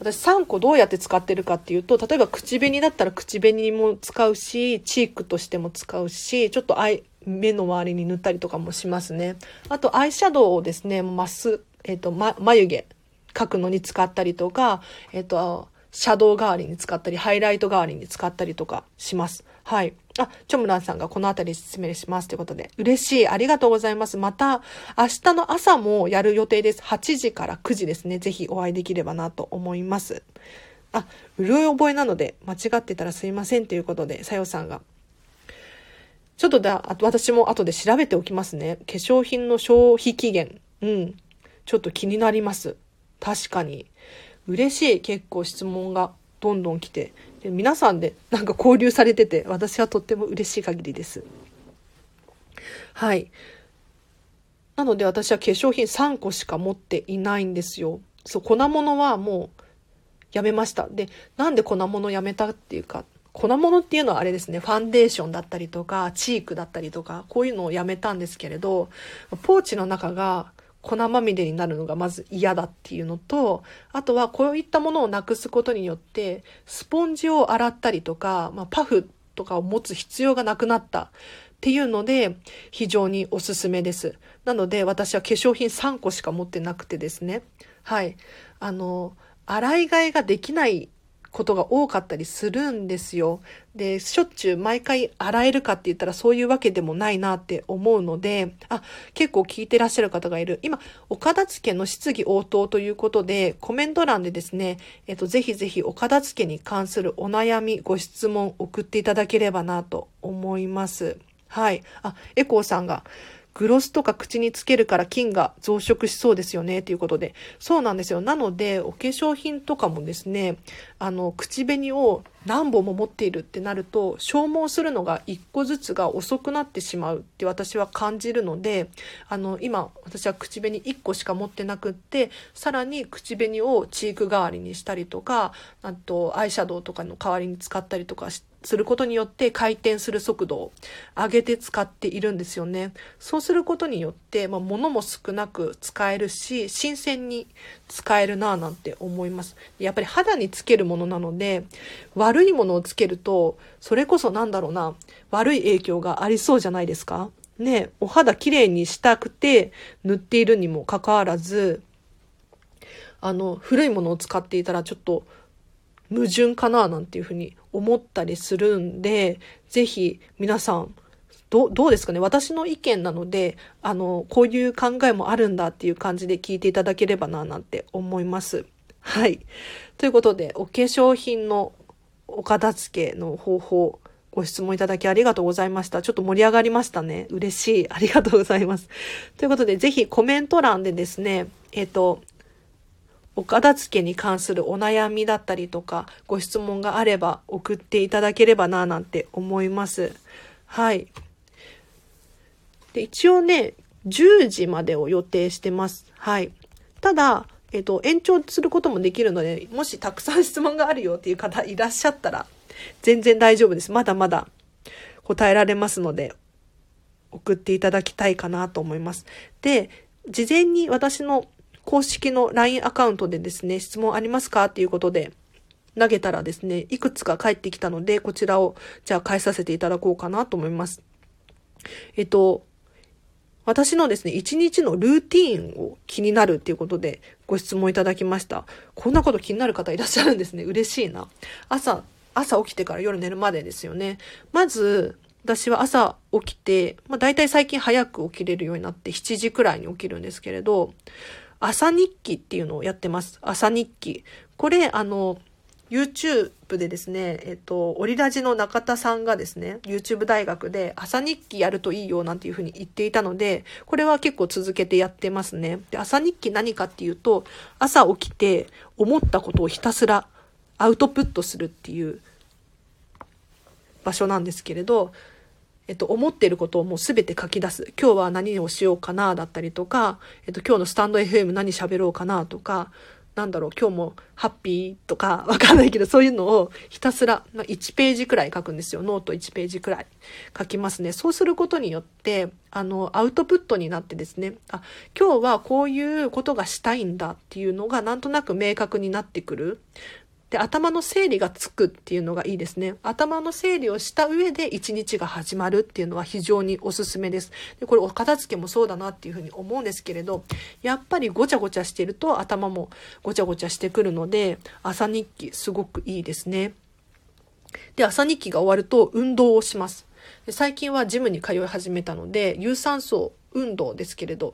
私3個どうやって使ってるかっていうと、例えば口紅だったら口紅も使うし、チークとしても使うし、ちょっと、目の周りに塗ったりとかもしますね。あとアイシャドウをですね、まっす、えっ、ー、と、ま、眉毛描くのに使ったりとか、えっ、ー、と、シャドウ代わりに使ったり、ハイライト代わりに使ったりとかします。はい。あ、チョムランさんがこの辺り説明しますということで。嬉しい。ありがとうございます。また、明日の朝もやる予定です。8時から9時ですね。ぜひお会いできればなと思います。あ、うるい覚えなので、間違ってたらすいませんということで、さよさんが。ちょっとだ、あと私も後で調べておきますね。化粧品の消費期限。うん。ちょっと気になります。確かに。嬉しい。結構質問がどんどん来て。皆さんでなんか交流されてて、私はとっても嬉しい限りです。はい。なので私は化粧品3個しか持っていないんですよ。そう、粉物はもうやめました。で、なんで粉物やめたっていうか、粉物っていうのはあれですね、ファンデーションだったりとか、チークだったりとか、こういうのをやめたんですけれど、ポーチの中が粉まみれになるのがまず嫌だっていうのと、あとはこういったものをなくすことによって、スポンジを洗ったりとか、まあ、パフとかを持つ必要がなくなったっていうので、非常におすすめです。なので、私は化粧品3個しか持ってなくてですね。はい。あの、洗い替えができないことが多かったりするんですよ。で、しょっちゅう毎回洗えるかって言ったらそういうわけでもないなって思うので、あ、結構聞いてらっしゃる方がいる。今、お片付けの質疑応答ということで、コメント欄でですね、えっと、ぜひぜひお片付けに関するお悩み、ご質問送っていただければなと思います。はい。あ、エコーさんが、グロスとか口につけるから菌が増殖しそうですよね、ということで。そうなんですよ。なので、お化粧品とかもですね、あの、口紅を何本も持っているってなると、消耗するのが1個ずつが遅くなってしまうって私は感じるので、あの、今、私は口紅1個しか持ってなくって、さらに口紅をチーク代わりにしたりとか、あと、アイシャドウとかの代わりに使ったりとかして、することによって回転する速度を上げて使っているんですよね。そうすることによって、まあ、物も少なく使えるし、新鮮に使えるなぁなんて思います。やっぱり肌につけるものなので、悪いものをつけると、それこそなんだろうな、悪い影響がありそうじゃないですかね、お肌きれいにしたくて塗っているにもかかわらず、あの、古いものを使っていたらちょっと矛盾かななんていうふうに思ったりするんで、ぜひ皆さん、どどうですかね？私の意見なので、あの、こういう考えもあるんだっていう感じで聞いていただければななんて思います。はい。ということで、お化粧品のお片付けの方法、ご質問いただきありがとうございました。ちょっと盛り上がりましたね。嬉しい。ありがとうございます。ということで、ぜひコメント欄でですね、えっ、と、お片付けに関するお悩みだったりとか、ご質問があれば送っていただければな、なんて思います。はい。で、一応ね、10時までを予定してます。はい。ただ、えっ、と、延長することもできるので、もしたくさん質問があるよっていう方いらっしゃったら、全然大丈夫です。まだまだ答えられますので、送っていただきたいかなと思います。で、事前に私の公式の LINE アカウントでですね、質問ありますか？っていうことで投げたらですね、いくつか返ってきたので、こちらをじゃあ返させていただこうかなと思います。えっと、私のですね、一日のルーティーンを気になるっていうことでご質問いただきました。こんなこと気になる方いらっしゃるんですね。嬉しいな。朝、朝起きてから夜寝るまでですよね。まず、私は朝起きて、まあ大体最近早く起きれるようになって7時くらいに起きるんですけれど、朝日記っていうのをやってます。朝日記。これ、あの、YouTube でですね、えっと、オリラジの中田さんがですね、YouTube 大学で朝日記やるといいよなんていうふうに言っていたので、これは結構続けてやってますね。で、朝日記何かっていうと、朝起きて思ったことをひたすらアウトプットするっていう場所なんですけれど、えっと、思っていることをもうすべて書き出す。今日は何をしようかな、だったりとか、えっと、今日のスタンド FM 何喋ろうかな、とか、なんだろう、今日もハッピーとか わかんないけど、そういうのをひたすら、まあ、1ページくらい書くんですよ。ノート1ページくらい書きますね。そうすることによって、あの、アウトプットになってですね、あ、今日はこういうことがしたいんだっていうのがなんとなく明確になってくる。で、頭の整理がつくっていうのがいいですね。頭の整理をした上で一日が始まるっていうのは非常におすすめです。で、これお片付けもそうだなっていうふうに思うんですけれど、やっぱりごちゃごちゃしてると頭もごちゃごちゃしてくるので、朝日記すごくいいですね。で、朝日記が終わると運動をします。で最近はジムに通い始めたので、有酸素運動ですけれど、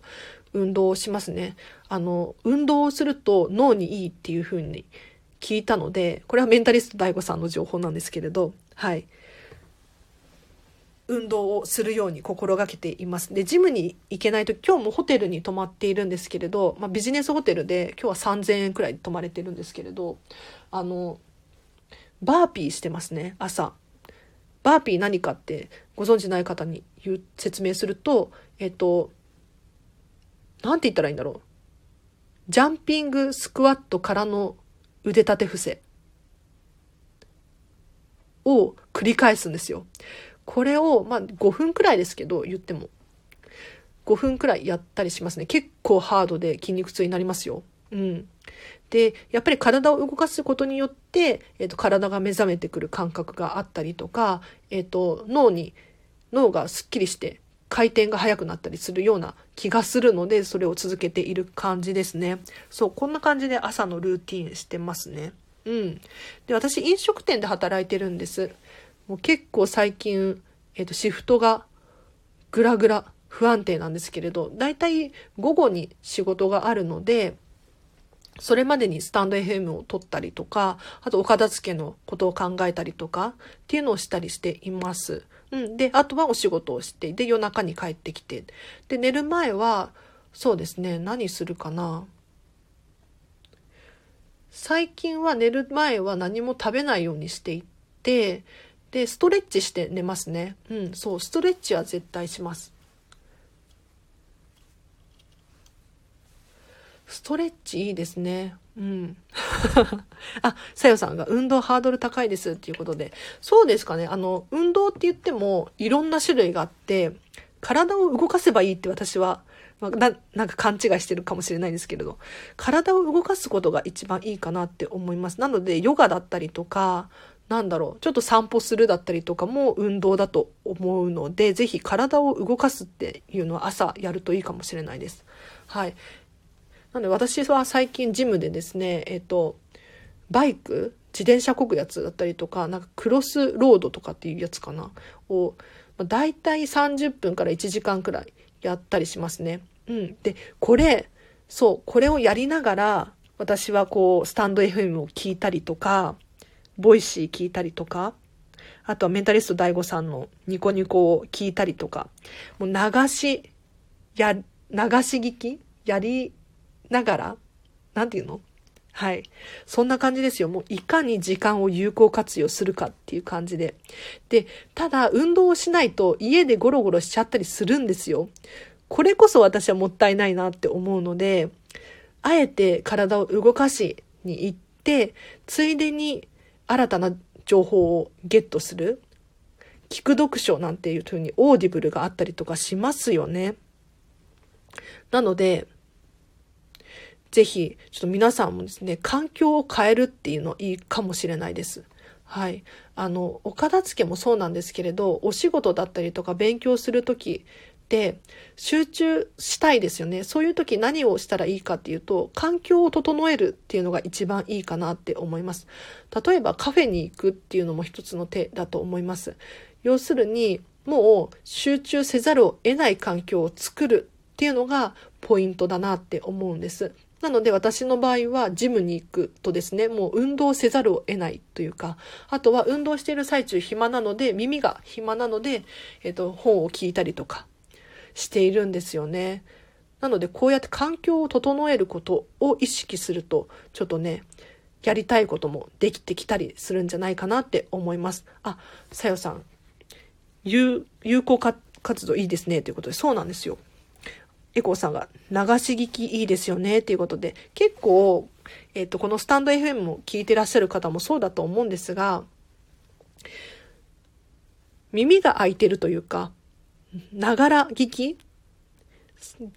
運動をしますね。あの、運動をすると脳にいいっていうふうに聞いたので、これはメンタリスト DAIGO さんの情報なんですけれど、はい。運動をするように心がけています。で、ジムに行けないと今日もホテルに泊まっているんですけれど、まあ、ビジネスホテルで今日は3000円くらい泊まれてるんですけれど、あの、バーピーしてますね、朝。バーピー何かってご存知ない方に言う説明すると、えっと、なんて言ったらいいんだろう。ジャンピングスクワットからの腕立て伏せを繰り返すんですよ。これを、まあ5分くらいですけど、言っても。5分くらいやったりしますね。結構ハードで筋肉痛になりますよ。うん。で、やっぱり体を動かすことによって、えっ、ー、と、体が目覚めてくる感覚があったりとか、えっ、ー、と、脳に、脳がスッキリして回転が速くなったりするような気がするので、それを続けている感じですね。そう、こんな感じで朝のルーティンしてますね。うん。で、私飲食店で働いてるんです。もう結構最近、えっ、ー、と、シフトがぐらぐら不安定なんですけれど、だいたい午後に仕事があるので、それまでにスタンド FM を撮ったりとか、あとお片付けのことを考えたりとかっていうのをしたりしています。うん。で、あとはお仕事をして、で、夜中に帰ってきて。で、寝る前は、そうですね、何するかな。最近は寝る前は何も食べないようにしていって、で、ストレッチして寝ますね。うん、そう、ストレッチは絶対します。ストレッチいいですね。うん。あ、さよさんが運動ハードル高いですっていうことで。そうですかね。あの、運動って言ってもいろんな種類があって、体を動かせばいいって私は、まあ、ななんか勘違いしてるかもしれないですけれど、体を動かすことが一番いいかなって思います。なので、ヨガだったりとか、なんだろう、ちょっと散歩するだったりとかも運動だと思うので、ぜひ体を動かすっていうのは朝やるといいかもしれないです。はい。なので私は最近ジムでですね、えっ、と、バイク自転車こぐやつだったりとか、なんかクロスロードとかっていうやつかなを、まあ、大体30分から1時間くらいやったりしますね。うん。で、これ、そう、これをやりながら、私はこう、スタンド FM を聞いたりとか、ボイシー聞いたりとか、あとはメンタリスト DAIGO さんのニコニコを聞いたりとか、もう流し、や、流し聞きやりながら、なんていうの？はい。そんな感じですよ。もういかに時間を有効活用するかっていう感じで。で、ただ運動をしないと家でゴロゴロしちゃったりするんですよ。これこそ私はもったいないなって思うので、あえて体を動かしに行って、ついでに新たな情報をゲットする。聞く読書なんていう風にオーディブルがあったりとかしますよね。なので、ぜひ、ちょっと皆さんもですね、環境を変えるっていうのいいかもしれないです。はい。あの、お片付けもそうなんですけれど、お仕事だったりとか勉強するときって集中したいですよね。そういう時何をしたらいいかっていうと、環境を整えるっていうのが一番いいかなって思います。例えばカフェに行くっていうのも一つの手だと思います。要するに、もう集中せざるを得ない環境を作るっていうのがポイントだなって思うんです。なので私の場合はジムに行くとですね、もう運動せざるを得ないというか、あとは運動している最中暇なので、耳が暇なので、えっ、と、本を聞いたりとかしているんですよね。なのでこうやって環境を整えることを意識すると、ちょっとね、やりたいこともできてきたりするんじゃないかなって思います。あ、さよさん、有有効活動いいですねということで、そうなんですよ。エコーさんが流し聞きいいですよねっていうことで、結構えっ、と、このスタンド FM も聞いてらっしゃる方もそうだと思うんですが、耳が開いてるというか、ながら聞き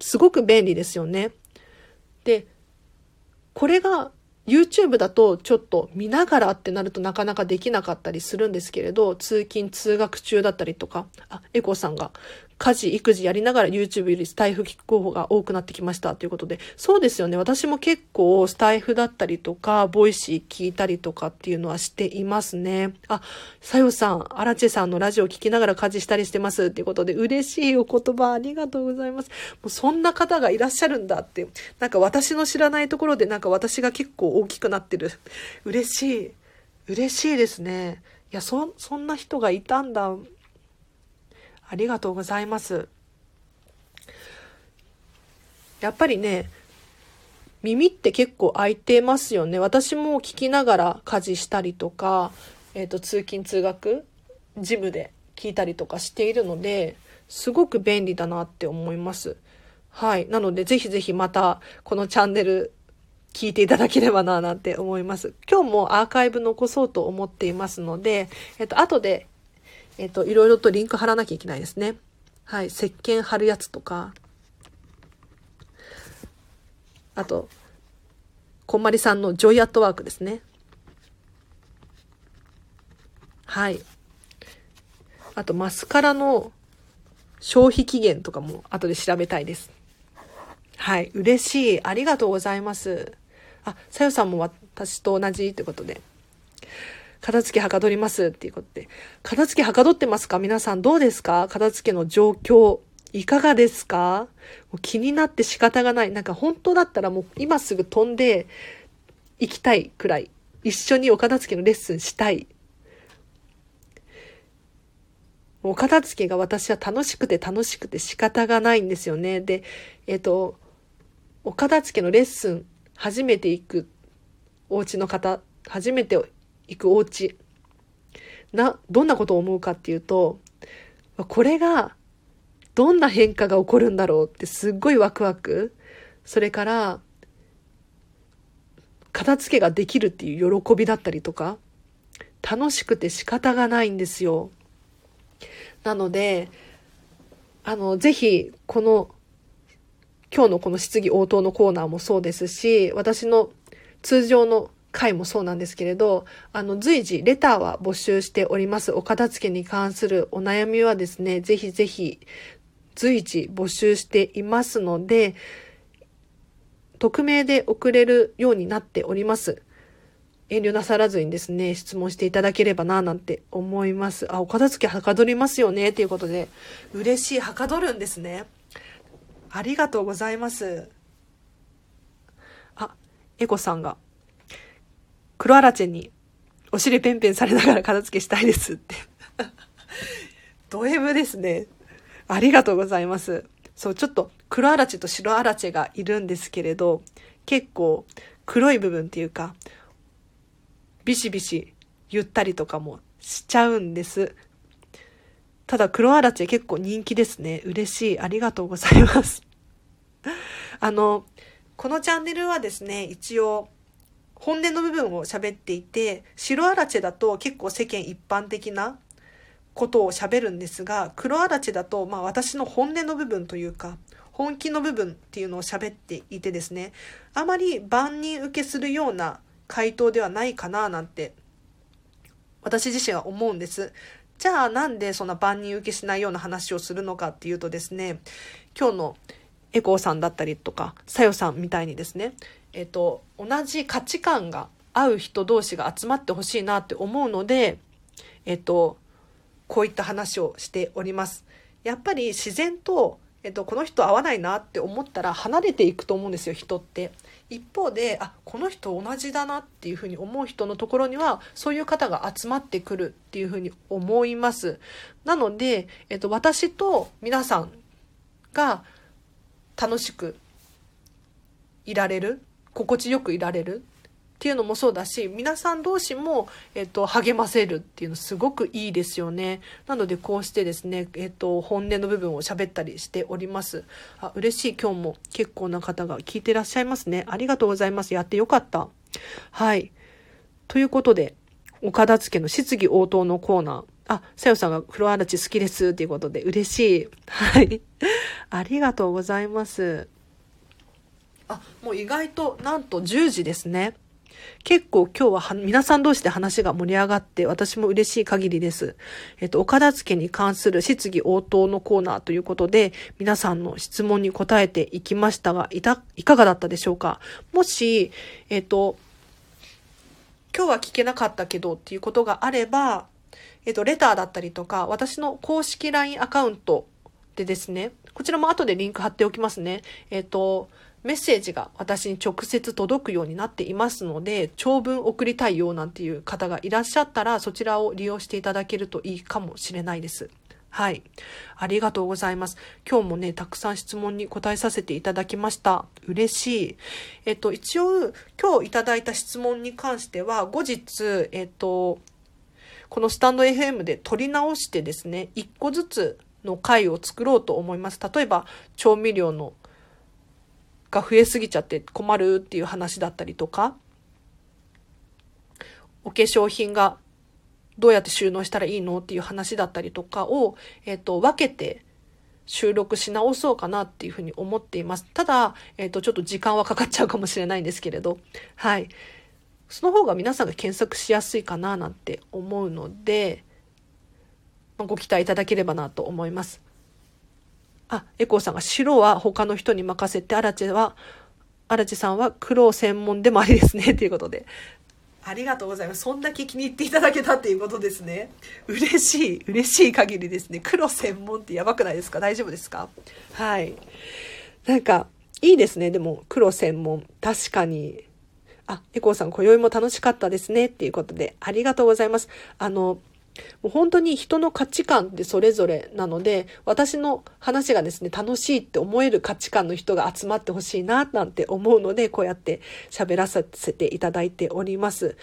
すごく便利ですよね。で、これが YouTube だとちょっと見ながらってなるとなかなかできなかったりするんですけれど、通勤通学中だったりとか、あ、エコさんが家事、育児やりながら YouTube よりスタイフ聞く方が多くなってきましたということで、そうですよね。私も結構スタイフだったりとか、ボイシー聞いたりとかっていうのはしていますね。あ、さよさん、アラチェさんのラジオ聞きながら家事したりしてますっていうことで、嬉しいお言葉ありがとうございます。もうそんな方がいらっしゃるんだって、なんか私の知らないところでなんか私が結構大きくなってる。嬉しい。嬉しいですね。いや、そ、そんな人がいたんだ。ありがとうございます。やっぱりね、耳って結構開いてますよね。私も聞きながら家事したりとか、えっ、ー、と、通勤通学、ジムで聞いたりとかしているので、すごく便利だなって思います。はい。なので、ぜひぜひまた、このチャンネル、聞いていただければな、なんて思います。今日もアーカイブ残そうと思っていますので、えっと、後でえっ、と、いろいろとリンク貼らなきゃいけないですね。はい。石鹸貼るやつとか、あと、こんまりさんのジョイアットワークですね。はい。あと、マスカラの消費期限とかも後で調べたいです。はい。嬉しい。ありがとうございます。あ、さよさんも私と同じってことで。片付けはかどりますっていうことで。片付けはかどってますか？皆さんどうですか？片付けの状況。いかがですか？もう気になって仕方がない。なんか本当だったらもう今すぐ飛んで行きたいくらい。一緒にお片付けのレッスンしたい。お片付けが私は楽しくて楽しくて仕方がないんですよね。で、えっ、と、お片付けのレッスン初めて行くお家の方、初めて行くお家な、どんなことを思うかっていうと、これがどんな変化が起こるんだろうってすっごいワクワク。それから、片付けができるっていう喜びだったりとか、楽しくて仕方がないんですよ。なので、あの、ぜひ、この、今日のこの質疑応答のコーナーもそうですし、私の通常の回もそうなんですけれど、あの、随時、レターは募集しております。お片付けに関するお悩みはですね、ぜひぜひ、随時募集していますので、匿名で送れるようになっております。遠慮なさらずにですね、質問していただければな、なんて思います。あ、お片付けはかどりますよね、ということで、嬉しい、はかどるんですね。ありがとうございます。あ、エコさんが、黒あらちにお尻ペンペンされながら片付けしたいですってド M ですね。ありがとうございます。そう、ちょっと黒あらちと白あらちがいるんですけれど、結構黒い部分っていうか、ビシビシ言ったりとかもしちゃうんです。ただ黒あらち結構人気ですね。嬉しい。ありがとうございます。あの、このチャンネルはですね、一応、本音の部分を喋っていて、白アラチェだと結構世間一般的なことを喋るんですが、黒アラチェだと、まあ私の本音の部分というか、本気の部分っていうのを喋っていてですね、あまり万人受けするような回答ではないかななんて、私自身は思うんです。じゃあなんでそんな万人受けしないような話をするのかっていうとですね、今日のエコーさんだったりとか、さよさんみたいにですね、えっと、同じ価値観が合う人同士が集まってほしいなって思うので、えっと、こういった話をしております。やっぱり自然と、えっと、この人合わないなって思ったら離れていくと思うんですよ、人って。一方で、あ、この人同じだなっていうふうに思う人のところには、そういう方が集まってくるっていうふうに思います。なので、えっと、私と皆さんが楽しくいられる心地よくいられるっていうのもそうだし、皆さん同士も、えっと、励ませるっていうのすごくいいですよね。なので、こうしてですね、えっと、本音の部分を喋ったりしております。あ、嬉しい。今日も結構な方が聞いてらっしゃいますね。ありがとうございます。やってよかった。はい。ということで、岡田付の質疑応答のコーナー。あ、さよさんが風呂荒地好きですっていうことで嬉しい。はい。ありがとうございます。あ、もう意外となんと10時ですね。結構今日は皆さん同士で話が盛り上がって私も嬉しい限りです。えっと、岡田付けに関する質疑応答のコーナーということで皆さんの質問に答えていきましたが、いた、いかがだったでしょうか？もし、えっと、今日は聞けなかったけどっていうことがあれば、えっと、レターだったりとか、私の公式 LINE アカウントでですね、こちらも後でリンク貼っておきますね。えっと、メッセージが私に直接届くようになっていますので、長文送りたいよなんていう方がいらっしゃったら、そちらを利用していただけるといいかもしれないです。はい。ありがとうございます。今日もね、たくさん質問に答えさせていただきました。嬉しい。えっと、一応、今日いただいた質問に関しては、後日、えっと、このスタンド FM で取り直してですね、一個ずつの回を作ろうと思います。例えば、調味料のが増えすぎちゃって困るっていう話だったりとか、お化粧品がどうやって収納したらいいのっていう話だったりとかを、えっ、と、分けて収録し直そうかなっていうふうに思っています。ただ、えっ、と、ちょっと時間はかかっちゃうかもしれないんですけれど、はい。その方が皆さんが検索しやすいかななんて思うので、ご期待いただければなと思います。あ、エコーさんが白は他の人に任せて、アラチェは、アラチェさんは黒専門でもありですね。ということで。ありがとうございます。そんだけ気に入っていただけたっていうことですね。嬉しい、嬉しい限りですね。黒専門ってやばくないですか？大丈夫ですか？はい。なんか、いいですね。でも、黒専門。確かに。あ、エコーさん、今宵も楽しかったですね。っていうことで、ありがとうございます。あの、もう本当に人の価値観ってそれぞれなので、私の話がですね、楽しいって思える価値観の人が集まってほしいな、なんて思うので、こうやって喋らせていただいております。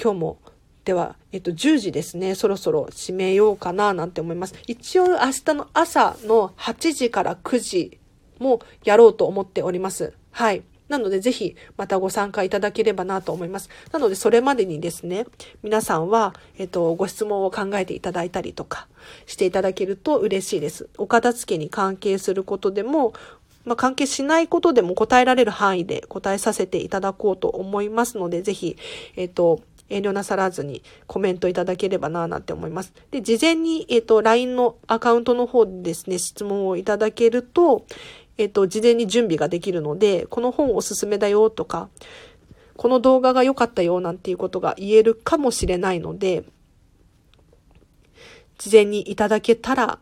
今日も、では、えっと、10時ですね、そろそろ締めようかな、なんて思います。一応明日の朝の8時から9時もやろうと思っております。はい。なのでぜひまたご参加いただければなと思います。なのでそれまでにですね、皆さんは、えっと、ご質問を考えていただいたりとかしていただけると嬉しいです。お片付けに関係することでも、まあ、関係しないことでも答えられる範囲で答えさせていただこうと思いますので、ぜひ、えっと、遠慮なさらずにコメントいただければなぁなんて思います。で、事前に、えっ、と、LINE のアカウントの方でですね、質問をいただけると、えっ、と、事前に準備ができるので、この本おすすめだよとか、この動画が良かったよなんていうことが言えるかもしれないので、事前にいただけたら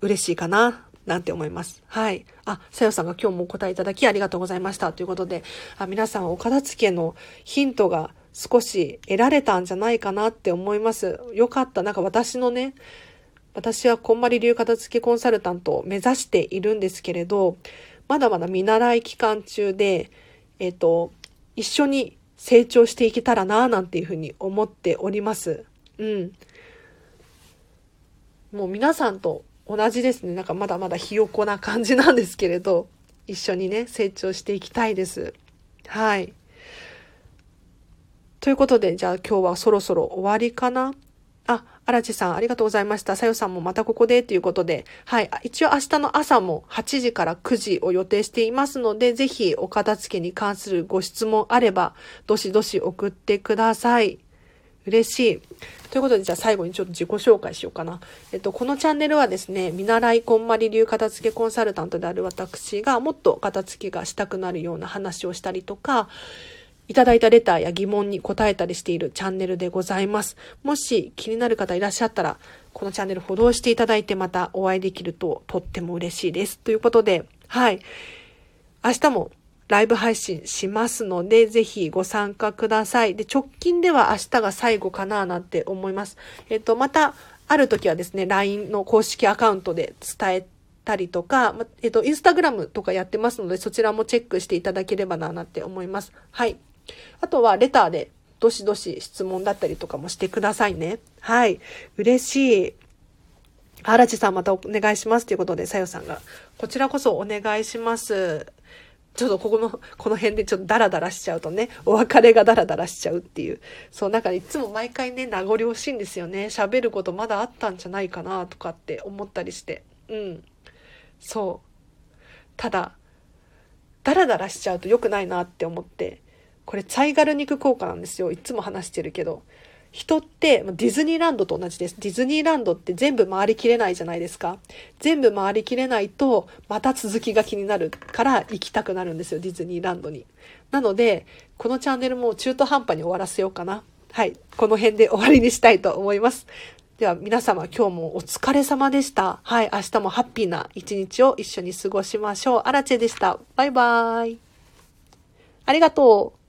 嬉しいかな、なんて思います。はい。あ、さよさんが今日もお答えいただきありがとうございました。ということで、あ皆さんお片付けのヒントが少し得られたんじゃないかなって思います。よかった。なんか私のね、私はこんまり流片付けコンサルタントを目指しているんですけれど、まだまだ見習い期間中で、えっ、ー、と、一緒に成長していけたらなぁ、なんていうふうに思っております。うん。もう皆さんと同じですね。なんかまだまだひよこな感じなんですけれど、一緒にね、成長していきたいです。はい。ということで、じゃあ今日はそろそろ終わりかなあ、荒地さん、ありがとうございました。さよさんもまたここでということで、はい。一応明日の朝も8時から9時を予定していますので、ぜひお片付けに関するご質問あれば、どしどし送ってください。嬉しい。ということで、じゃあ最後にちょっと自己紹介しようかな。えっと、このチャンネルはですね、見習いこんまり流片付けコンサルタントである私がもっと片付けがしたくなるような話をしたりとか、いただいたレターや疑問に答えたりしているチャンネルでございます。もし気になる方いらっしゃったら、このチャンネルフォローしていただいてまたお会いできるととっても嬉しいです。ということで、はい。明日もライブ配信しますので、ぜひご参加ください。で、直近では明日が最後かななんて思います。えっと、また、ある時はですね、LINE の公式アカウントで伝えたりとか、えっと、インスタグラムとかやってますので、そちらもチェックしていただければな、なんて思います。はい。あとはレターでどしどし質問だったりとかもしてくださいね。はい。嬉しい。荒地さんまたお願いしますということで、さよさんが、こちらこそお願いします。ちょっとここの、この辺でちょっとダラダラしちゃうとね、お別れがダラダラしちゃうっていう。そう、なんかいつも毎回ね、名残惜しいんですよね。喋ることまだあったんじゃないかなとかって思ったりして。うん。そう。ただ、ダラダラしちゃうと良くないなって思って、これツァイガル肉効果なんですよ。いつも話してるけど。人ってディズニーランドと同じです。ディズニーランドって全部回りきれないじゃないですか。全部回りきれないと、また続きが気になるから行きたくなるんですよ、ディズニーランドに。なので、このチャンネルも中途半端に終わらせようかな。はい。この辺で終わりにしたいと思います。では皆様今日もお疲れ様でした。はい。明日もハッピーな一日を一緒に過ごしましょう。アラチェでした。バイバーイ。ありがとう。